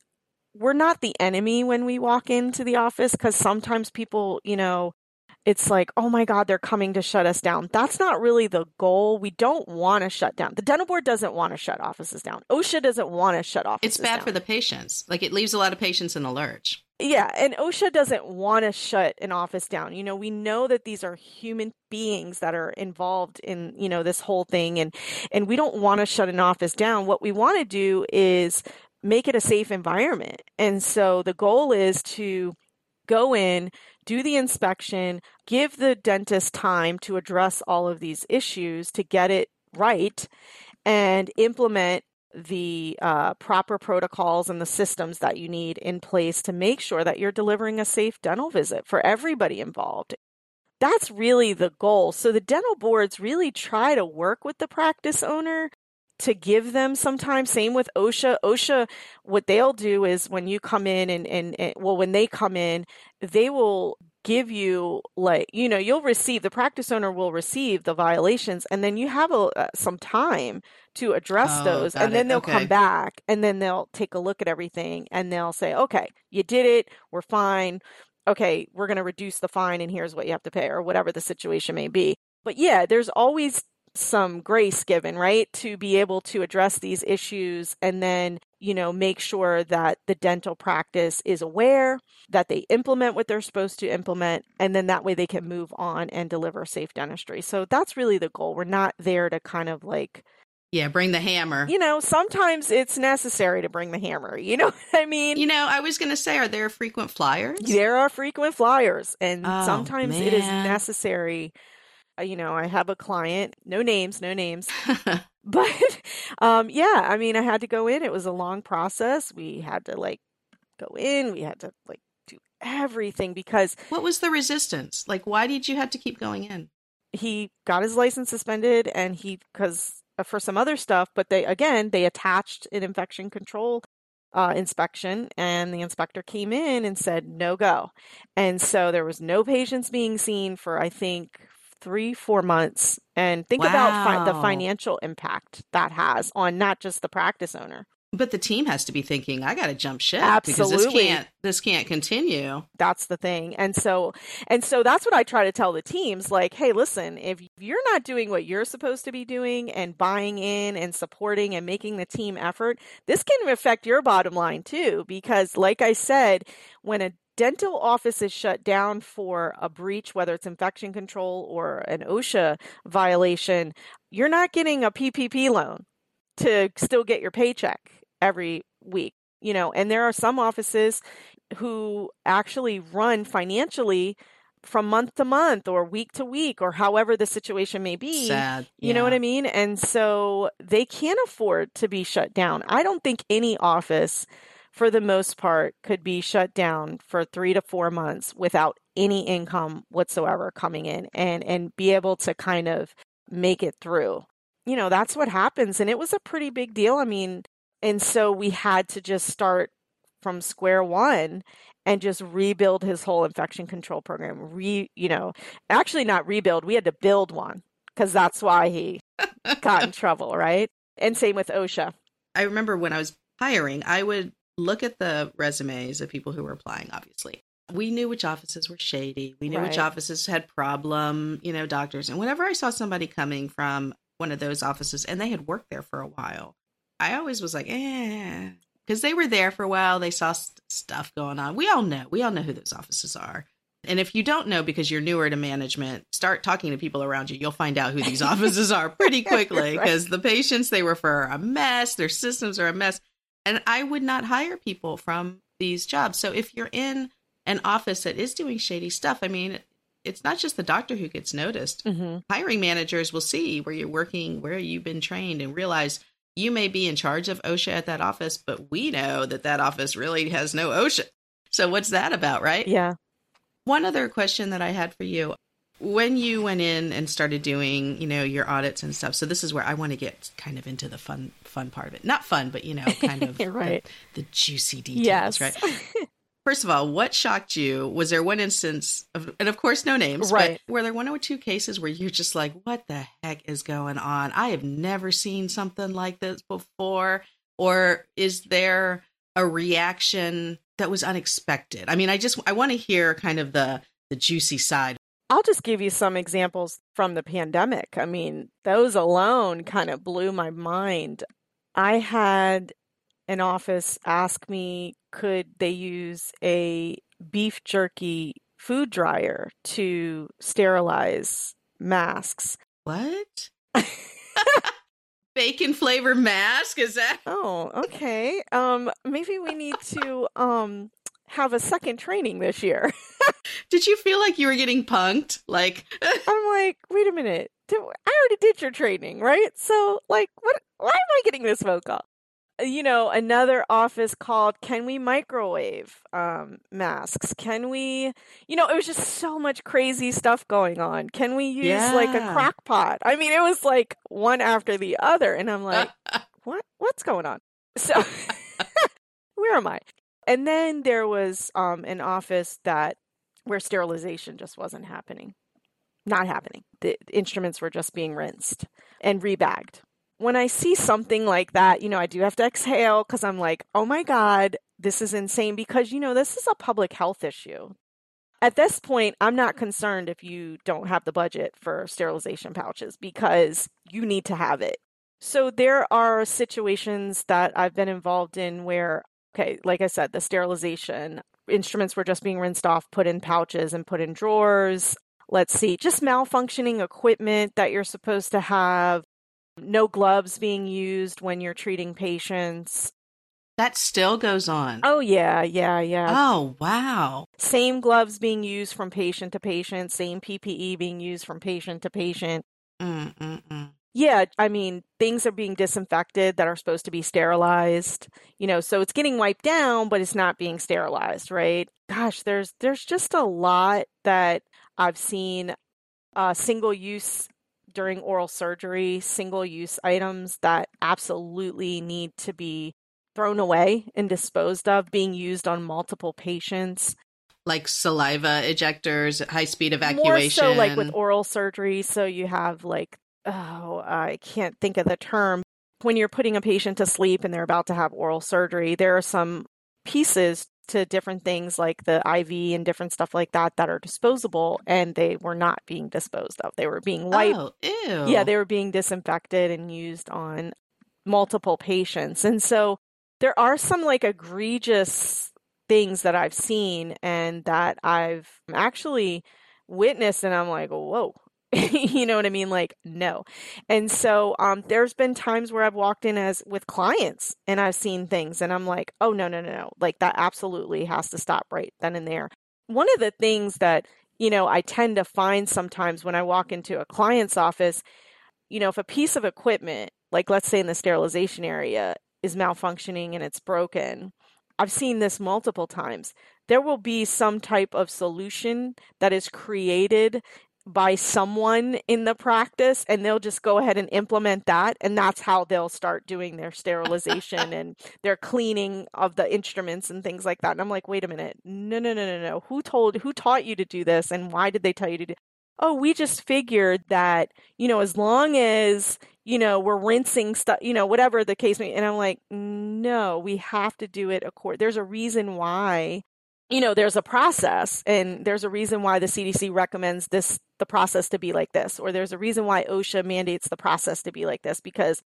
Speaker 2: we're not the enemy when we walk into the office cuz sometimes people, you know, it's like, oh my God, they're coming to shut us down. That's not really the goal. We don't want to shut down. The dental board doesn't want to shut offices down. OSHA doesn't want to shut offices
Speaker 1: It's bad
Speaker 2: down.
Speaker 1: for the patients. Like it leaves a lot of patients in the lurch.
Speaker 2: Yeah, and OSHA doesn't want to shut an office down. You know, we know that these are human beings that are involved in, you know, this whole thing and and we don't want to shut an office down. What we want to do is make it a safe environment. And so the goal is to go in, do the inspection, give the dentist time to address all of these issues to get it right, and implement the uh, proper protocols and the systems that you need in place to make sure that you're delivering a safe dental visit for everybody involved. That's really the goal. So the dental boards really try to work with the practice owner to give them some time. Same with OSHA. OSHA, what they'll do is when you come in and, and, and well, when they come in, they will give you like you know you'll receive the practice owner will receive the violations and then you have a, uh, some time to address
Speaker 1: Oh,
Speaker 2: those and then
Speaker 1: it.
Speaker 2: they'll
Speaker 1: Okay.
Speaker 2: come back and then they'll take a look at everything and they'll say okay you did it we're fine okay we're going to reduce the fine and here's what you have to pay or whatever the situation may be but yeah there's always some grace given, right? To be able to address these issues and then, you know, make sure that the dental practice is aware, that they implement what they're supposed to implement, and then that way they can move on and deliver safe dentistry. So that's really the goal. We're not there to kind of like,
Speaker 1: Yeah, bring the hammer.
Speaker 2: you know, sometimes it's necessary to bring the hammer. You know <laughs> what I mean?
Speaker 1: You know, I was going to say, are there frequent flyers?
Speaker 2: There are frequent flyers, and
Speaker 1: Oh,
Speaker 2: sometimes it is necessary. Uh, You know, I have a client, no names, no names, <laughs> <laughs> but um, yeah, I mean, I had to go in. It was a long process. We had to like go in. We had to like do everything because
Speaker 1: what was the resistance? Like, why did you have to keep going in?
Speaker 2: he got his license suspended, and he because for some other stuff. But they again they attached an infection control uh, inspection, and the inspector came in and said no go, and so there was no patients being seen for I think three four months. And think about fi- the financial impact that has on not just the practice owner.
Speaker 1: But the team has to be thinking, I got to jump ship because
Speaker 2: Absolutely.
Speaker 1: this can't this can't continue.
Speaker 2: that's the thing and so and so that's what i try to tell the teams like hey listen if you're not doing what you're supposed to be doing and buying in and supporting and making the team effort this can affect your bottom line too because like i said when a dental office is shut down for a breach whether it's infection control or an osha violation you're not getting a ppp loan to still get your paycheck every week you know and there are some offices who actually run financially from month to month or week to week or however the situation may be.
Speaker 1: Sad.
Speaker 2: You know what I mean? And so they can't afford to be shut down. I don't think any office, for the most part, could be shut down for three to four months without any income whatsoever coming in and, and be able to kind of make it through. You know, that's what happens. And it was a pretty big deal. I mean, and so we had to just start from square one and just rebuild his whole infection control program. Re, you know, actually not rebuild. We had to build one because that's why he got in <laughs> trouble, right? And same with OSHA.
Speaker 1: I remember when I was hiring, I would look at the resumes of people who were applying, obviously. We knew which offices were shady. We knew which offices had problem, you know, doctors. And whenever I saw somebody coming from one of those offices and they had worked there for a while, I always was like, eh, because they were there for a while. They saw st- stuff going on. We all know. We all know who those offices are. And if you don't know because you're newer to management, start talking to people around you. You'll find out who these <laughs> offices are pretty quickly because right. the patients they refer are a mess, their systems are a mess. And I would not hire people from these jobs. So if you're in an office that is doing shady stuff, I mean, it's not just the doctor who gets noticed. Mm-hmm. Hiring managers will see where you're working, where you've been trained, and realize you may be in charge of OSHA at that office, but we know that that office really has no OSHA. So what's that about, right?
Speaker 2: Yeah.
Speaker 1: One other question that I had for you. When you went in and started doing, you know, your audits and stuff. So this is where I want to get kind of into the fun fun part of it. Not fun, but you know, <laughs> kind of
Speaker 2: right.
Speaker 1: the, the juicy details, yes. right? <laughs> First of all, what shocked you? Was there one instance of, and of course no names,
Speaker 2: right.
Speaker 1: but were there one or two cases where you're just like, what the heck is going on? I have never seen something like this before. Or is there a reaction that was unexpected? I mean, I just I want to hear kind of the the juicy side.
Speaker 2: I'll just give you some examples from the pandemic. I mean, those alone kind of blew my mind. I had an office ask me could they use a beef jerky food dryer to sterilize masks.
Speaker 1: What? <laughs> bacon flavor mask is that
Speaker 2: oh okay um maybe we need to um have a second training this year <laughs>
Speaker 1: did you feel like you were getting punked like <laughs>
Speaker 2: i'm like wait a minute i already did your training right so like what why am i getting this phone call you know, another office called Can We Microwave um, Masks? Can we, you know, it was just so much crazy stuff going on. Can we use yeah. like a crock pot? I mean, it was like one after the other. And I'm <laughs> like, what? What's going on? So, where am I? And then there was um, an office that where sterilization just wasn't happening. Not happening. The instruments were just being rinsed and rebagged when I see something like that, you know, I do have to exhale because I'm like, oh my God, this is insane because, you know, this is a public health issue. At this point, I'm not concerned if you don't have the budget for sterilization pouches because you need to have it. So there are situations that I've been involved in where, okay, like I said, the sterilization instruments were just being rinsed off, put in pouches, and put in drawers. Let's see, just malfunctioning equipment that you're supposed to have no gloves being used when you're treating patients.
Speaker 1: That still goes on.
Speaker 2: Oh, yeah, yeah, yeah.
Speaker 1: Oh, wow.
Speaker 2: Same gloves being used from patient to patient, same PPE being used from patient to patient.
Speaker 1: Mm-mm-mm.
Speaker 2: Yeah, I mean, things are being disinfected that are supposed to be sterilized. You know, so it's getting wiped down, but it's not being sterilized, right? Gosh, there's there's just a lot that I've seen uh, single use during oral surgery, single use items that absolutely need to be thrown away and disposed of, being used on multiple patients.
Speaker 1: Like saliva ejectors, high speed evacuation.
Speaker 2: More so like with oral surgery. So you have like, oh, I can't think of the term. When you're putting a patient to sleep and they're about to have oral surgery, there are some pieces to different things like the IV and different stuff like that that are disposable, and they were not being disposed of. They were being wiped.
Speaker 1: Oh, ew.
Speaker 2: Yeah, they were being disinfected and used on multiple patients. And so there are some like egregious things that I've seen and that I've actually witnessed, and I'm like, whoa, <laughs> you know what I mean? Like, no. And so um, there's been times where I've walked in as with clients and I've seen things and I'm like, oh, no, no, no, no. Like, that absolutely has to stop right then and there. One of the things that, you know, I tend to find sometimes when I walk into a client's office, you know, if a piece of equipment, like let's say in the sterilization area, is malfunctioning and it's broken, I've seen this multiple times. There will be some type of solution that is created by someone in the practice and they'll just go ahead and implement that and that's how they'll start doing their sterilization and <laughs> their cleaning of the instruments and things like that. And i'm like wait a minute. No no no no no. Who told who taught you to do this and why did they tell you to do oh we just figured that you know as long as you know we're rinsing stuff you know whatever the case may and i'm like no we have to do it accord there's a reason why you know there's a process and there's a reason why the cdc recommends this the process to be like this, or there's a reason why OSHA mandates the process to be like this because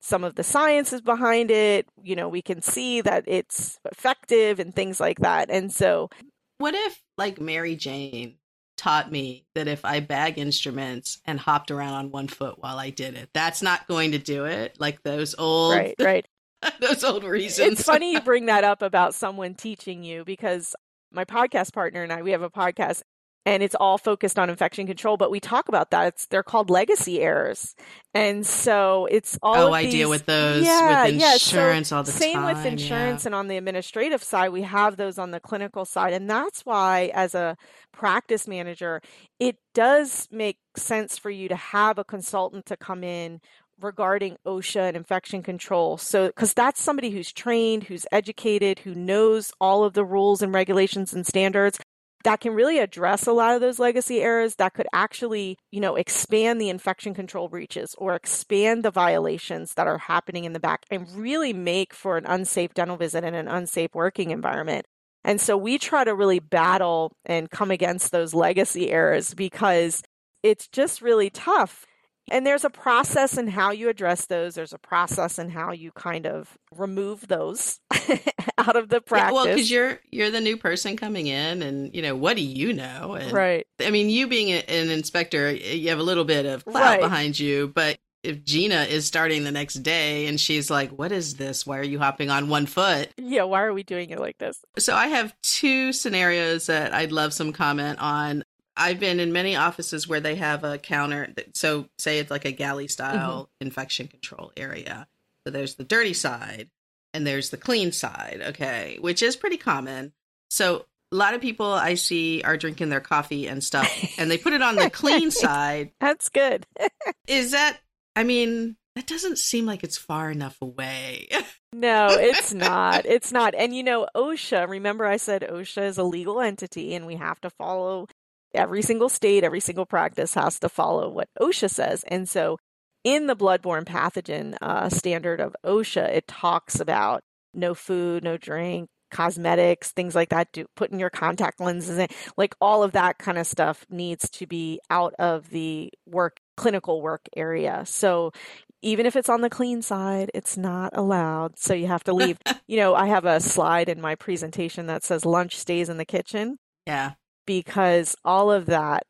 Speaker 2: some of the science is behind it. You know, we can see that it's effective and things like that. And so
Speaker 1: What if, like, Mary Jane taught me that if I bag instruments and hopped around on one foot while I did it, that's not going to do it? Like those old.
Speaker 2: Right, right. <laughs>
Speaker 1: those old reasons.
Speaker 2: It's funny you <laughs> bring that up about someone teaching you because my podcast partner and I, we have a podcast and it's all focused on infection control, but we talk about that. It's they're called legacy errors. And so it's all
Speaker 1: Oh, I
Speaker 2: these,
Speaker 1: deal with those
Speaker 2: yeah,
Speaker 1: with
Speaker 2: yeah. So
Speaker 1: insurance all the
Speaker 2: same
Speaker 1: time.
Speaker 2: with insurance
Speaker 1: yeah.
Speaker 2: and on the administrative side, we have those on the clinical side. And that's why as a practice manager, it does make sense for you to have a consultant to come in regarding OSHA and infection control. So, because that's somebody who's trained, who's educated, who knows all of the rules and regulations and standards that can really address a lot of those legacy errors that could actually, you know, expand the infection control breaches or expand the violations that are happening in the back and really make for an unsafe dental visit and an unsafe working environment. And so we try to really battle and come against those legacy errors because it's just really tough. And there's a process in how you address those. There's a process in how you kind of remove those <laughs> out of the practice.
Speaker 1: Yeah, well, because you're you're the new person coming in, and you know what do you know? And,
Speaker 2: right.
Speaker 1: I mean, you being a, an inspector, you have a little bit of clout
Speaker 2: Right.
Speaker 1: behind you, but if Gina is starting the next day and she's like, "What is this? Why are you hopping on one foot?"
Speaker 2: Yeah, why are we doing it like this?
Speaker 1: So I have two scenarios that I'd love some comment on. I've been in many offices where they have a counter. that- So say it's like a galley style mm-hmm. infection control area. So there's the dirty side and there's the clean side, okay, which is pretty common. So a lot of people I see are drinking their coffee and stuff and they put it on the <laughs> clean side.
Speaker 2: That's good. <laughs>
Speaker 1: Is that I mean, that doesn't seem like it's far enough away.
Speaker 2: No, it's <laughs> not. It's not. And you know, OSHA, remember I said OSHA is a legal entity and we have to follow every single state, every single practice has to follow what OSHA says. And so in the bloodborne pathogen uh, standard of OSHA, it talks about no food, no drink, cosmetics, things like that, do, putting your contact lenses in, like all of that kind of stuff needs to be out of the work, clinical work area. So even if it's on the clean side, it's not allowed. So you have to leave. <laughs> you know, I have a slide in my presentation that says lunch stays in the kitchen
Speaker 1: yeah.
Speaker 2: Because all of that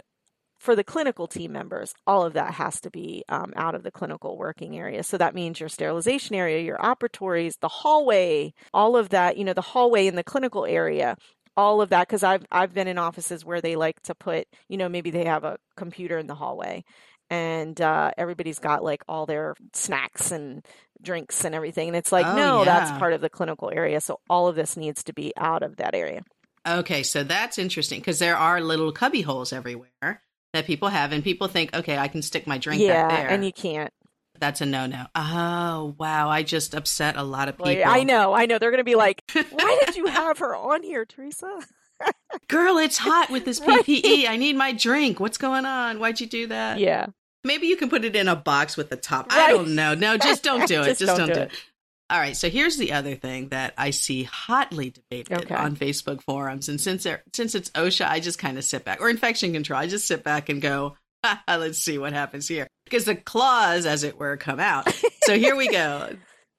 Speaker 2: for the clinical team members, all of that has to be um, out of the clinical working area. So that means your sterilization area, your operatories, the hallway, all of that, you know, the hallway in the clinical area, all of that. Cause I've, I've been in offices where they like to put, you know, maybe they have a computer in the hallway and uh, everybody's got like all their snacks and drinks and everything. And it's like,
Speaker 1: Oh,
Speaker 2: no, that's part of the clinical area. So all of this needs to be out of that area.
Speaker 1: Okay, so that's interesting because there are little cubby holes everywhere that people have, and people think, okay, I can stick my drink
Speaker 2: yeah.
Speaker 1: there.
Speaker 2: And you can't.
Speaker 1: That's a no no. Oh, wow. I just upset a lot of people.
Speaker 2: Well, I know, I know. They're going to be like, why did <laughs> you have her on here, Teresa? <laughs>
Speaker 1: Girl, it's hot with this
Speaker 2: Right.
Speaker 1: PPE. I need my drink. What's going on? Why'd you do that?
Speaker 2: Yeah.
Speaker 1: Maybe you can put it in a box with the top. I don't know. No, just don't do <laughs> it.
Speaker 2: Just
Speaker 1: just,
Speaker 2: don't
Speaker 1: don't,
Speaker 2: do
Speaker 1: do
Speaker 2: it.
Speaker 1: it. All right. So here's the other thing that I see hotly debated
Speaker 2: Okay.
Speaker 1: on Facebook forums, and since there, since it's OSHA, I just kind of sit back, or infection control, I just sit back and go, <laughs> let's see what happens here, because the claws, as it were, come out. <laughs> So here we go.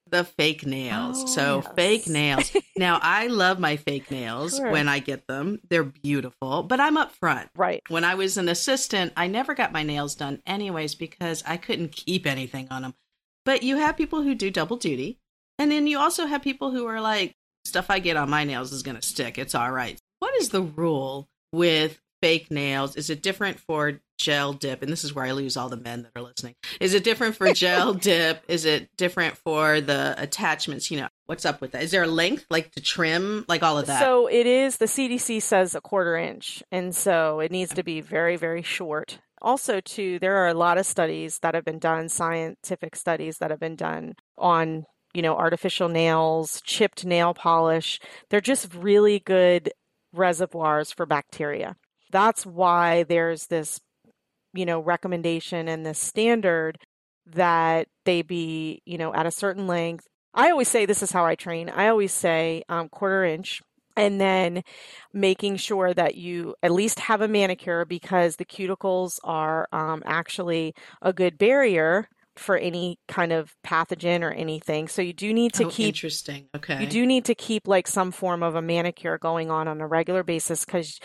Speaker 1: The fake nails.
Speaker 2: Oh,
Speaker 1: so
Speaker 2: yes.
Speaker 1: fake nails. Now <laughs> I love my fake nails
Speaker 2: Sure.
Speaker 1: when I get them. They're beautiful, but I'm up front.
Speaker 2: Right.
Speaker 1: When I was an assistant, I never got my nails done anyways because I couldn't keep anything on them. But you have people who do double duty. And then you also have people who are like, stuff I get on my nails is going to stick. It's all right. What is the rule with fake nails? Is it different for gel dip? And this is where I lose all the men that are listening. Is it different for gel <laughs> dip? Is it different for the attachments? You know, what's up with that? Is there a length like to trim, like all of that?
Speaker 2: So it is, the CDC says a quarter inch. And so it needs to be very, very short. Also, too, there are a lot of studies that have been done, scientific studies that have been done on, you know, artificial nails, chipped nail polish. They're just really good reservoirs for bacteria. That's why there's this, you know, recommendation and this standard that they be, you know, at a certain length. I always say this is how I train. I always say um, quarter inch and then making sure that you at least have a manicure because the cuticles are um, actually a good barrier for any kind of pathogen or anything. So you do need to
Speaker 1: oh,
Speaker 2: keep
Speaker 1: interesting. Okay.
Speaker 2: You do need to keep like some form of a manicure going on on a regular basis cuz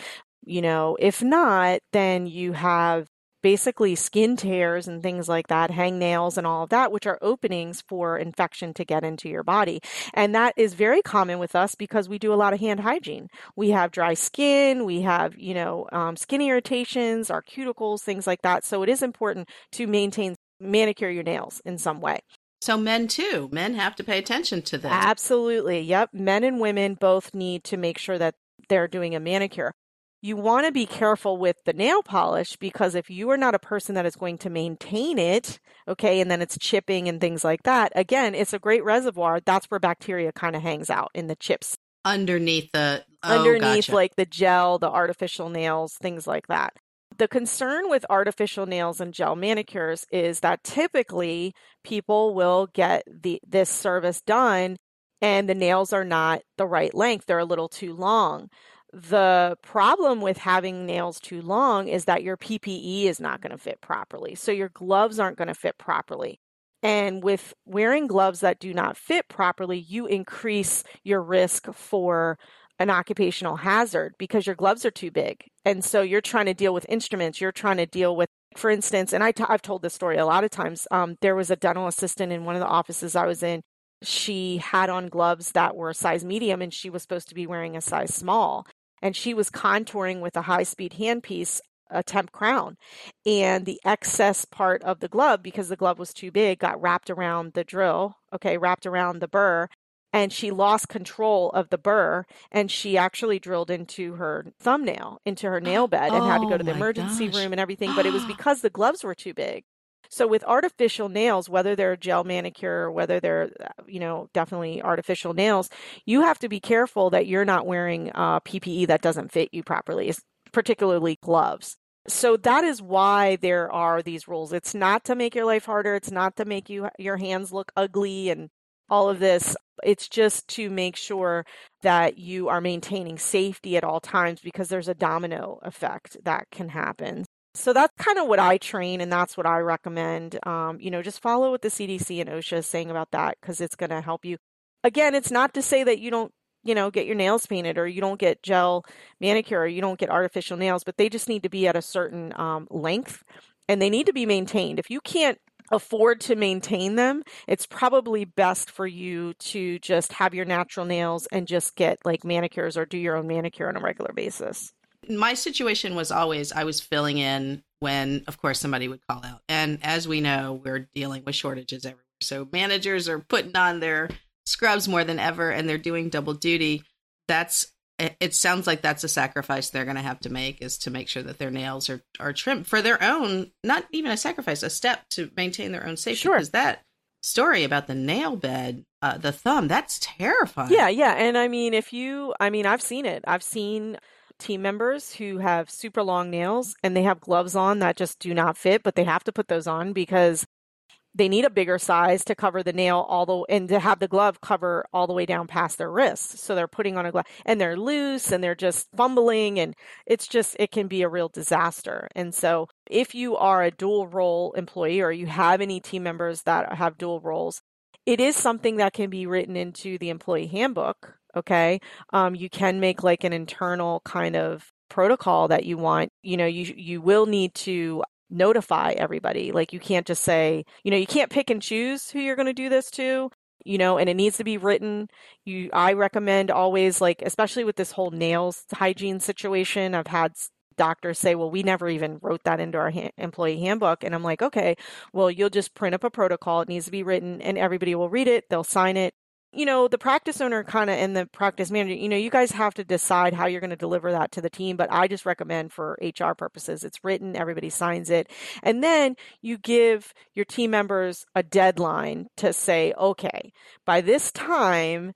Speaker 2: you know, if not, then you have basically skin tears and things like that, hangnails and all of that, which are openings for infection to get into your body. And that is very common with us because we do a lot of hand hygiene. We have dry skin, we have, you know, um, skin irritations, our cuticles, things like that. So it is important to maintain manicure your nails in some way.
Speaker 1: So men too, men have to pay attention to this.
Speaker 2: Absolutely. Yep. Men and women both need to make sure that they're doing a manicure you want to be careful with the nail polish because if you are not a person that is going to maintain it, okay, and then it's chipping and things like that, again, it's a great reservoir. That's where bacteria kind of hangs out in the chips.
Speaker 1: Underneath the oh,
Speaker 2: underneath
Speaker 1: gotcha.
Speaker 2: like the gel, the artificial nails, things like that. The concern with artificial nails and gel manicures is that typically people will get the this service done and the nails are not the right length. They're a little too long. The problem with having nails too long is that your PPE is not going to fit properly. So your gloves aren't going to fit properly. And with wearing gloves that do not fit properly, you increase your risk for an occupational hazard because your gloves are too big. And so you're trying to deal with instruments, you're trying to deal with, for instance, and i t- I've told this story a lot of times. Um, there was a dental assistant in one of the offices I was in. She had on gloves that were a size medium and she was supposed to be wearing a size small and she was contouring with a high speed handpiece a temp crown and the excess part of the glove because the glove was too big got wrapped around the drill okay wrapped around the burr and she lost control of the burr and she actually drilled into her thumbnail into her nail <gasps> bed and
Speaker 1: oh,
Speaker 2: had to go to the emergency
Speaker 1: gosh.
Speaker 2: room and everything but it was <gasps> because the gloves were too big so with artificial nails, whether they're gel manicure or whether they're, uh, you know, definitely artificial nails, you have to be careful that you're not wearing uh, PPE that doesn't fit you properly, particularly gloves. So that is why there are these rules. It's not to make your life harder. It's not to make you your hands look ugly and all of this. It's just to make sure that you are maintaining safety at all times because there's a domino effect that can happen. So that's kind of what I train and that's what I recommend. Um, you know, just follow what the CDC and OSHA is saying about that because it's going to help you. Again, it's not to say that you don't, you know, get your nails painted or you don't get gel manicure or you don't get artificial nails, but they just need to be at a certain um, length and they need to be maintained. If you can't afford to maintain them, it's probably best for you to just have your natural nails and just get like manicures or do your own manicure on a regular basis
Speaker 1: my situation was always I was filling in when, of course, somebody would call out. And as we know, we're dealing with shortages everywhere. So managers are putting on their scrubs more than ever and they're doing double duty. That's it sounds like that's a sacrifice they're going to have to make is to make sure that their nails are, are trimmed for their own, not even a sacrifice, a step to maintain their own safety.
Speaker 2: Sure.
Speaker 1: Because that story about the nail bed, uh, the thumb, that's terrifying.
Speaker 2: Yeah, yeah. And I mean, if you, I mean, I've seen it. I've seen team members who have super long nails and they have gloves on that just do not fit, but they have to put those on because they need a bigger size to cover the nail all the and to have the glove cover all the way down past their wrist. So they're putting on a glove and they're loose and they're just fumbling and it's just it can be a real disaster. And so if you are a dual role employee or you have any team members that have dual roles, it is something that can be written into the employee handbook Okay. Um, you can make like an internal kind of protocol that you want. You know, you you will need to notify everybody. Like you can't just say, you know, you can't pick and choose who you're going to do this to you know and it needs to be written. You i recommend always like especially with this whole nails hygiene situation i've had doctors say well we never even wrote that into our ha- employee handbook. And i'm like okay well you'll just print up a protocol. It needs to be written and everybody will read it. They'll sign it you know, the practice owner kind of and the practice manager, you know, you guys have to decide how you're going to deliver that to the team. But I just recommend for HR purposes, it's written, everybody signs it. And then you give your team members a deadline to say, okay, by this time,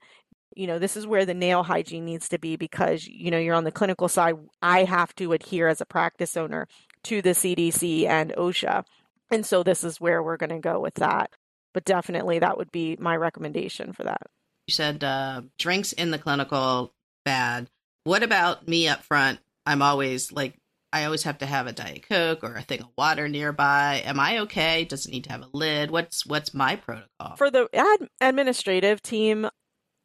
Speaker 2: you know, this is where the nail hygiene needs to be because, you know, you're on the clinical side. I have to adhere as a practice owner to the CDC and OSHA. And so this is where we're going to go with that but definitely that would be my recommendation for that.
Speaker 1: You said uh, drinks in the clinical bad. What about me up front? I'm always like I always have to have a Diet Coke or a thing of water nearby. Am I okay? Does it need to have a lid? What's what's my protocol?
Speaker 2: For the ad- administrative team,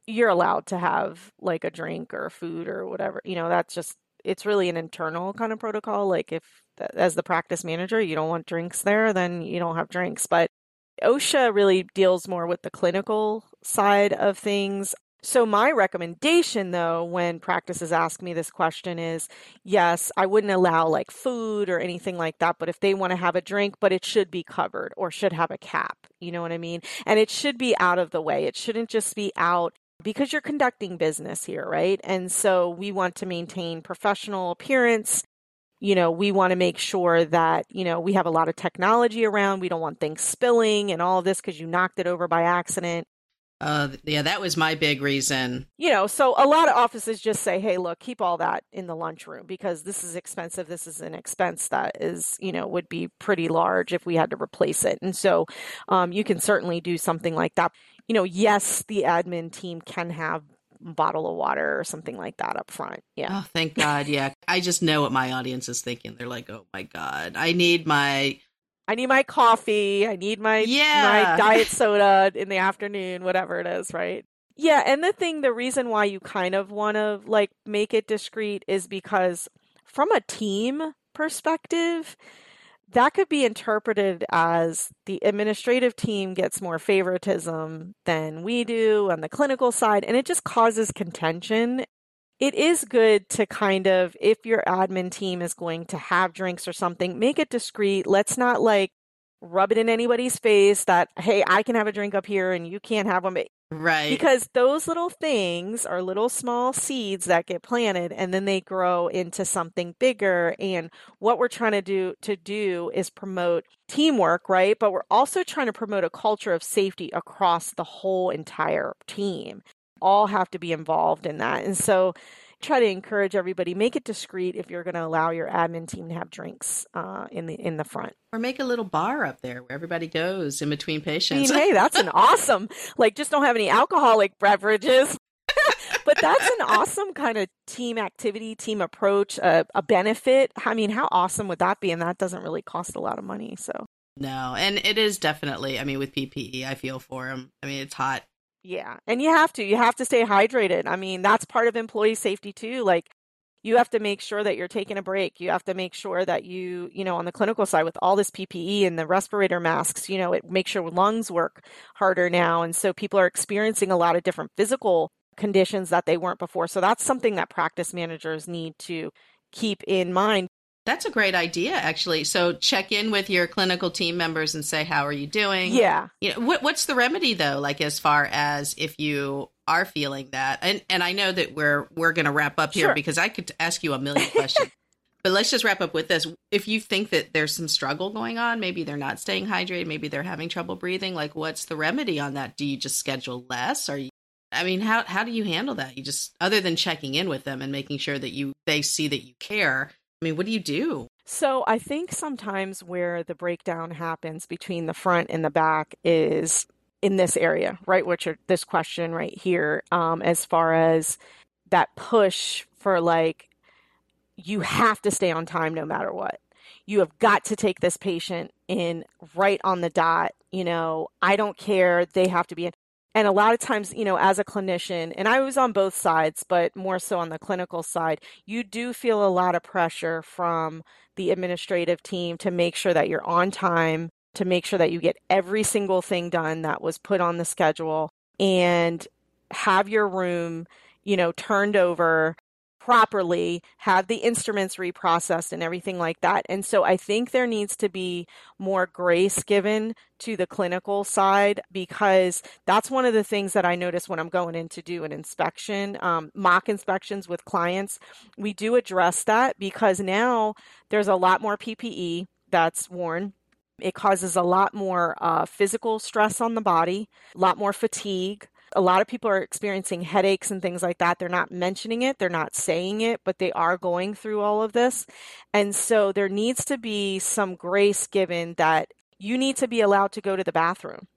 Speaker 2: you're allowed to have like a drink or food or whatever. You know, that's just it's really an internal kind of protocol. Like if as the practice manager, you don't want drinks there, then you don't have drinks. But OSHA really deals more with the clinical side of things. So, my recommendation though, when practices ask me this question is yes, I wouldn't allow like food or anything like that, but if they want to have a drink, but it should be covered or should have a cap, you know what I mean? And it should be out of the way. It shouldn't just be out because you're conducting business here, right? And so we want to maintain professional appearance. You know, we want to make sure that, you know, we have a lot of technology around. We don't want things spilling and all of this because you knocked it over by accident.
Speaker 1: Uh, yeah, that was my big reason.
Speaker 2: You know, so a lot of offices just say, hey, look, keep all that in the lunchroom because this is expensive. This is an expense that is, you know, would be pretty large if we had to replace it. And so um, you can certainly do something like that. You know, yes, the admin team can have bottle of water or something like that up front. Yeah.
Speaker 1: Oh, thank God. Yeah. I just know what my audience is thinking. They're like, oh my God, I need my
Speaker 2: I need my coffee. I need my
Speaker 1: yeah.
Speaker 2: my diet <laughs> soda in the afternoon, whatever it is, right? Yeah, and the thing the reason why you kind of want to like make it discreet is because from a team perspective, that could be interpreted as the administrative team gets more favoritism than we do on the clinical side and it just causes contention it is good to kind of, if your admin team is going to have drinks or something, make it discreet. Let's not like rub it in anybody's face that, hey, I can have a drink up here and you can't have one.
Speaker 1: Right.
Speaker 2: Because those little things are little small seeds that get planted and then they grow into something bigger. And what we're trying to do to do is promote teamwork, right? But we're also trying to promote a culture of safety across the whole entire team all have to be involved in that. And so try to encourage everybody make it discreet if you're going to allow your admin team to have drinks uh, in the in the front.
Speaker 1: Or make a little bar up there where everybody goes in between patients.
Speaker 2: I mean, hey that's an <laughs> awesome like just don't have any alcoholic beverages. <laughs> But that's an awesome kind of team activity team approach uh, a benefit. I mean how awesome would that be? And that doesn't really cost a lot of money so.
Speaker 1: No and it is definitely i mean with ppe i feel for them i mean it's hot
Speaker 2: yeah. And you have to. You have to stay hydrated. I mean, that's part of employee safety too. Like you have to make sure that you're taking a break. You have to make sure that you, you know, on the clinical side with all this PPE and the respirator masks, you know, it makes your lungs work harder now. And so people are experiencing a lot of different physical conditions that they weren't before. So that's something that practice managers need to keep in mind.
Speaker 1: That's a great idea, actually. So check in with your clinical team members and say, "How are you doing?"
Speaker 2: Yeah.
Speaker 1: You know, what, what's the remedy though? Like as far as if you are feeling that, and and I know that we're we're going to wrap up here
Speaker 2: sure.
Speaker 1: because I could ask you a million <laughs> questions. but let's just wrap up with this. If you think that there's some struggle going on, maybe they're not staying hydrated, maybe they're having trouble breathing. Like, what's the remedy on that? Do you just schedule less? Are you I mean, how how do you handle that? You just other than checking in with them and making sure that you they see that you care. I mean, what do you do?
Speaker 2: So I think sometimes where the breakdown happens between the front and the back is in this area, right? Which are this question right here, um, as far as that push for like, you have to stay on time no matter what. You have got to take this patient in right on the dot. You know, I don't care. They have to be in and a lot of times you know as a clinician and i was on both sides but more so on the clinical side you do feel a lot of pressure from the administrative team to make sure that you're on time to make sure that you get every single thing done that was put on the schedule and have your room you know turned over properly, have the instruments reprocessed and everything like that. And so I think there needs to be more grace given to the clinical side because that's one of the things that I notice when I'm going in to do an inspection, um, mock inspections with clients. We do address that because now there's a lot more PPE that's worn. It causes a lot more uh, physical stress on the body, a lot more fatigue a lot of people are experiencing headaches and things like that. They're not mentioning it, they're not saying it, but they are going through all of this. And so there needs to be some grace given that you need to be allowed to go to the bathroom.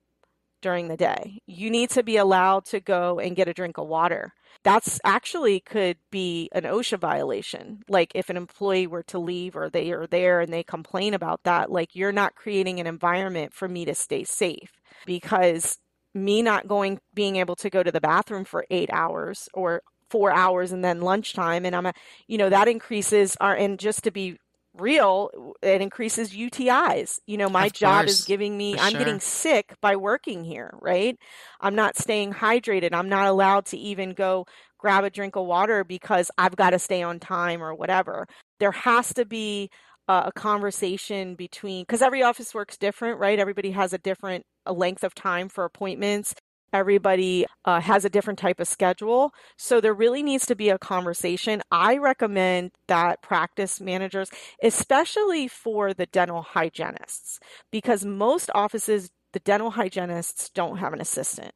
Speaker 2: during the day. You need to be allowed to go and get a drink of water. That's actually could be an OSHA violation. Like if an employee were to leave or they are there and they complain about that, like you're not creating an environment for me to stay safe because me not going being able to go to the bathroom for 8 hours or 4 hours and then lunchtime and I'm a, you know that increases our and just to be real, it increases UTIs. You know, my
Speaker 1: Of
Speaker 2: job
Speaker 1: course,
Speaker 2: is giving me,
Speaker 1: for
Speaker 2: I'm
Speaker 1: sure.
Speaker 2: getting sick by working here, right? I'm not staying hydrated. I'm not allowed to even go grab a drink of water because I've got to stay on time or whatever. There has to be a, a conversation between, because every office works different, right? Everybody has a different a length of time for appointments. Everybody uh, has a different type of schedule. So there really needs to be a conversation. I recommend that practice managers, especially for the dental hygienists, because most offices, the dental hygienists don't have an assistant.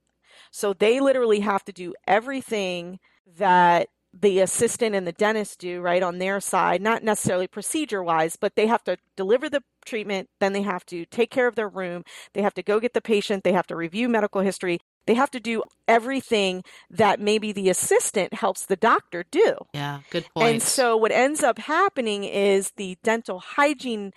Speaker 2: So they literally have to do everything that the assistant and the dentist do right on their side, not necessarily procedure wise, but they have to deliver the treatment, then they have to take care of their room, they have to go get the patient, they have to review medical history, they have to do everything that maybe the assistant helps the doctor do.
Speaker 1: Yeah, good point.
Speaker 2: And so what ends up happening is the dental hygiene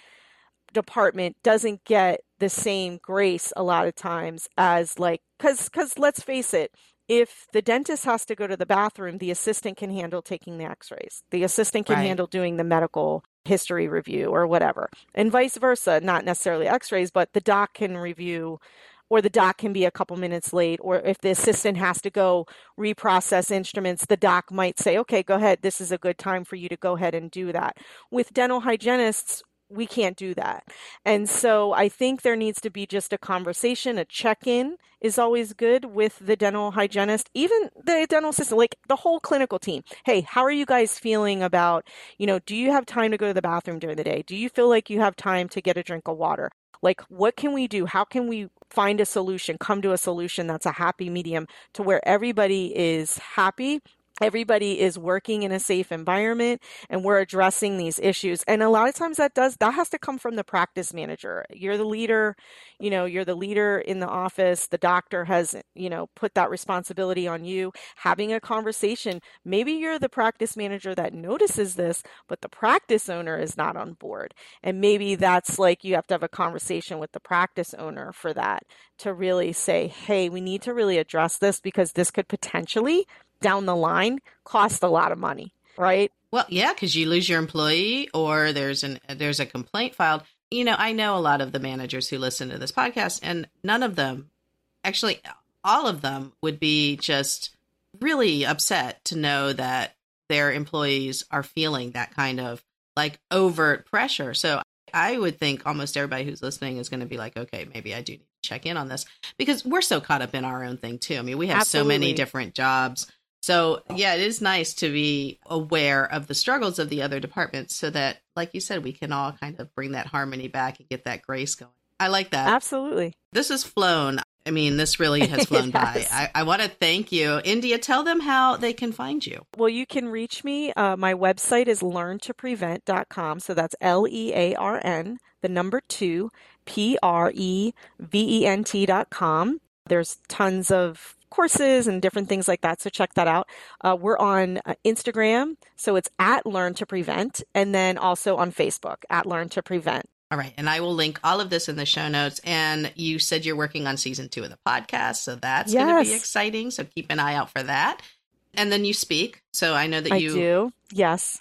Speaker 2: department doesn't get the same grace a lot of times as like cuz cuz let's face it if the dentist has to go to the bathroom the assistant can handle taking the x-rays. The assistant can
Speaker 1: Right.
Speaker 2: handle doing the medical history review or whatever and vice versa not necessarily x-rays but the doc can review or the doc can be a couple minutes late or if the assistant has to go reprocess instruments the doc might say okay go ahead. This is a good time for you to go ahead and do that. With dental hygienists we can't do that. And so i think there needs to be just a conversation a check-in is always good with the dental hygienist even the dental assistant like the whole clinical team. Hey how are you guys feeling about you know do you have time to go to the bathroom during the day? Do you feel like you have time to get a drink of water? Like what can we do? How can we find a solution come to a solution that's a happy medium to where everybody is happy everybody is working in a safe environment and we're addressing these issues. And a lot of times that does that has to come from the practice manager. You're the leader you know you're the leader in the office. The doctor has you know put that responsibility on you. Having a conversation maybe you're the practice manager that notices this but the practice owner is not on board. And maybe that's like you have to have a conversation with the practice owner for that to really say hey we need to really address this because this could potentially down the line cost a lot of money right
Speaker 1: Well, yeah, because you lose your employee, or there's an there's a complaint filed. You know, I know a lot of the managers who listen to this podcast, and none of them, actually, all of them, would be just really upset to know that their employees are feeling that kind of like overt pressure. So I would think almost everybody who's listening is going to be like, okay, maybe I do need to check in on this because we're so caught up in our own thing too. I mean, we have so many different jobs. So, yeah, it is nice to be aware of the struggles of the other departments so that, like you said, we can all kind of bring that harmony back and get that grace going. I like that.
Speaker 2: absolutely
Speaker 1: This has flown. I mean, this really has <laughs> flown by. I, I want to thank you. India, tell them how they can find you.
Speaker 2: Well, you can reach me. Uh, my website is learn2prevent.com. So that's L E A R N, the number two, P R E V E N T.com. There's tons of courses and different things like that. So check that out. Uh, we're on uh, Instagram. So it's at Learn to Prevent. And then also on Facebook at Learn to Prevent.
Speaker 1: All right. And I will link all of this in the show notes. And you said you're working on season two of the podcast. So that's going to be exciting. So keep an eye out for that. And then you speak. So I know that
Speaker 2: I
Speaker 1: you
Speaker 2: do. Yes.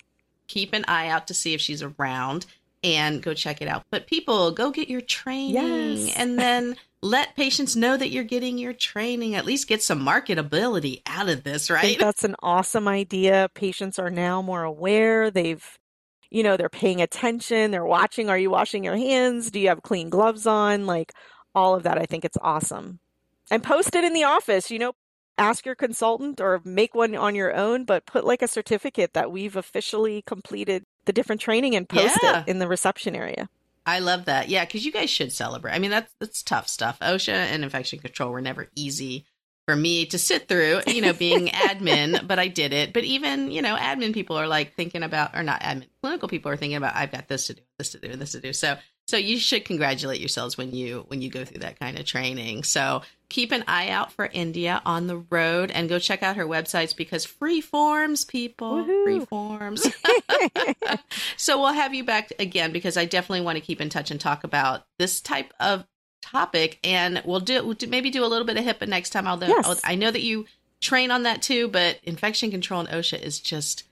Speaker 1: keep an eye out to see if she's around and go check it out. But people, go get your training
Speaker 2: Yes.
Speaker 1: and then <laughs> let patients know that you're getting your training. At least get some marketability out of this,
Speaker 2: I think
Speaker 1: right?
Speaker 2: that's an awesome idea. Patients are now more aware. They've, you know, they're paying attention. They're watching. Are you washing your hands? Do you have clean gloves on? Like all of that. I think it's awesome. And post it in the office, you know, ask your consultant or make one on your own, but put like a certificate that we've officially completed the different training and post
Speaker 1: Yeah.
Speaker 2: it in the reception area.
Speaker 1: I love that. Yeah, because you guys should celebrate. I mean, that's that's tough stuff. OSHA and infection control were never easy for me to sit through, you know, being <laughs> admin, but I did it. But even, you know, admin people are like thinking about, or not admin, clinical people are thinking about, I've got this to do, this to do, this to do. So So you should congratulate yourselves when you when you go through that kind of training. So keep an eye out for India on the road and go check out her websites because free forms, people, Woo-hoo. free forms. <laughs> so we'll have you back again because I definitely want to keep in touch and talk about this type of topic and we'll do, we'll do maybe do a little bit of HIPAA next time. Although yes. I know that you train on that too, but infection control in OSHA is just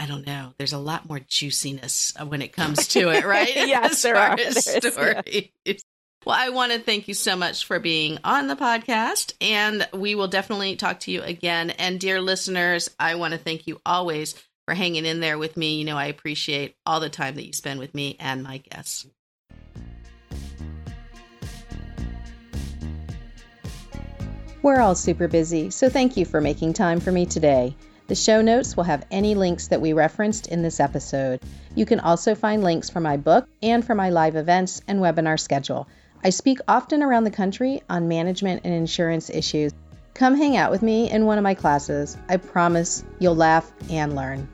Speaker 1: I don't know. There's a lot more juiciness when it comes to it, <laughs> right?
Speaker 2: yes, there are. There
Speaker 1: stories. Yeah. Well, I want to thank you so much for being on the podcast, and we will definitely talk to you again. And dear listeners, I want to thank you always for hanging in there with me. You know, I appreciate all the time that you spend with me and my guests.
Speaker 3: We're all super busy, so thank you for making time for me today. The show notes will have any links that we referenced in this episode. You can also find links for my book and for my live events and webinar schedule. I speak often around the country on management and insurance issues. Come hang out with me in one of my classes. I promise you'll laugh and learn.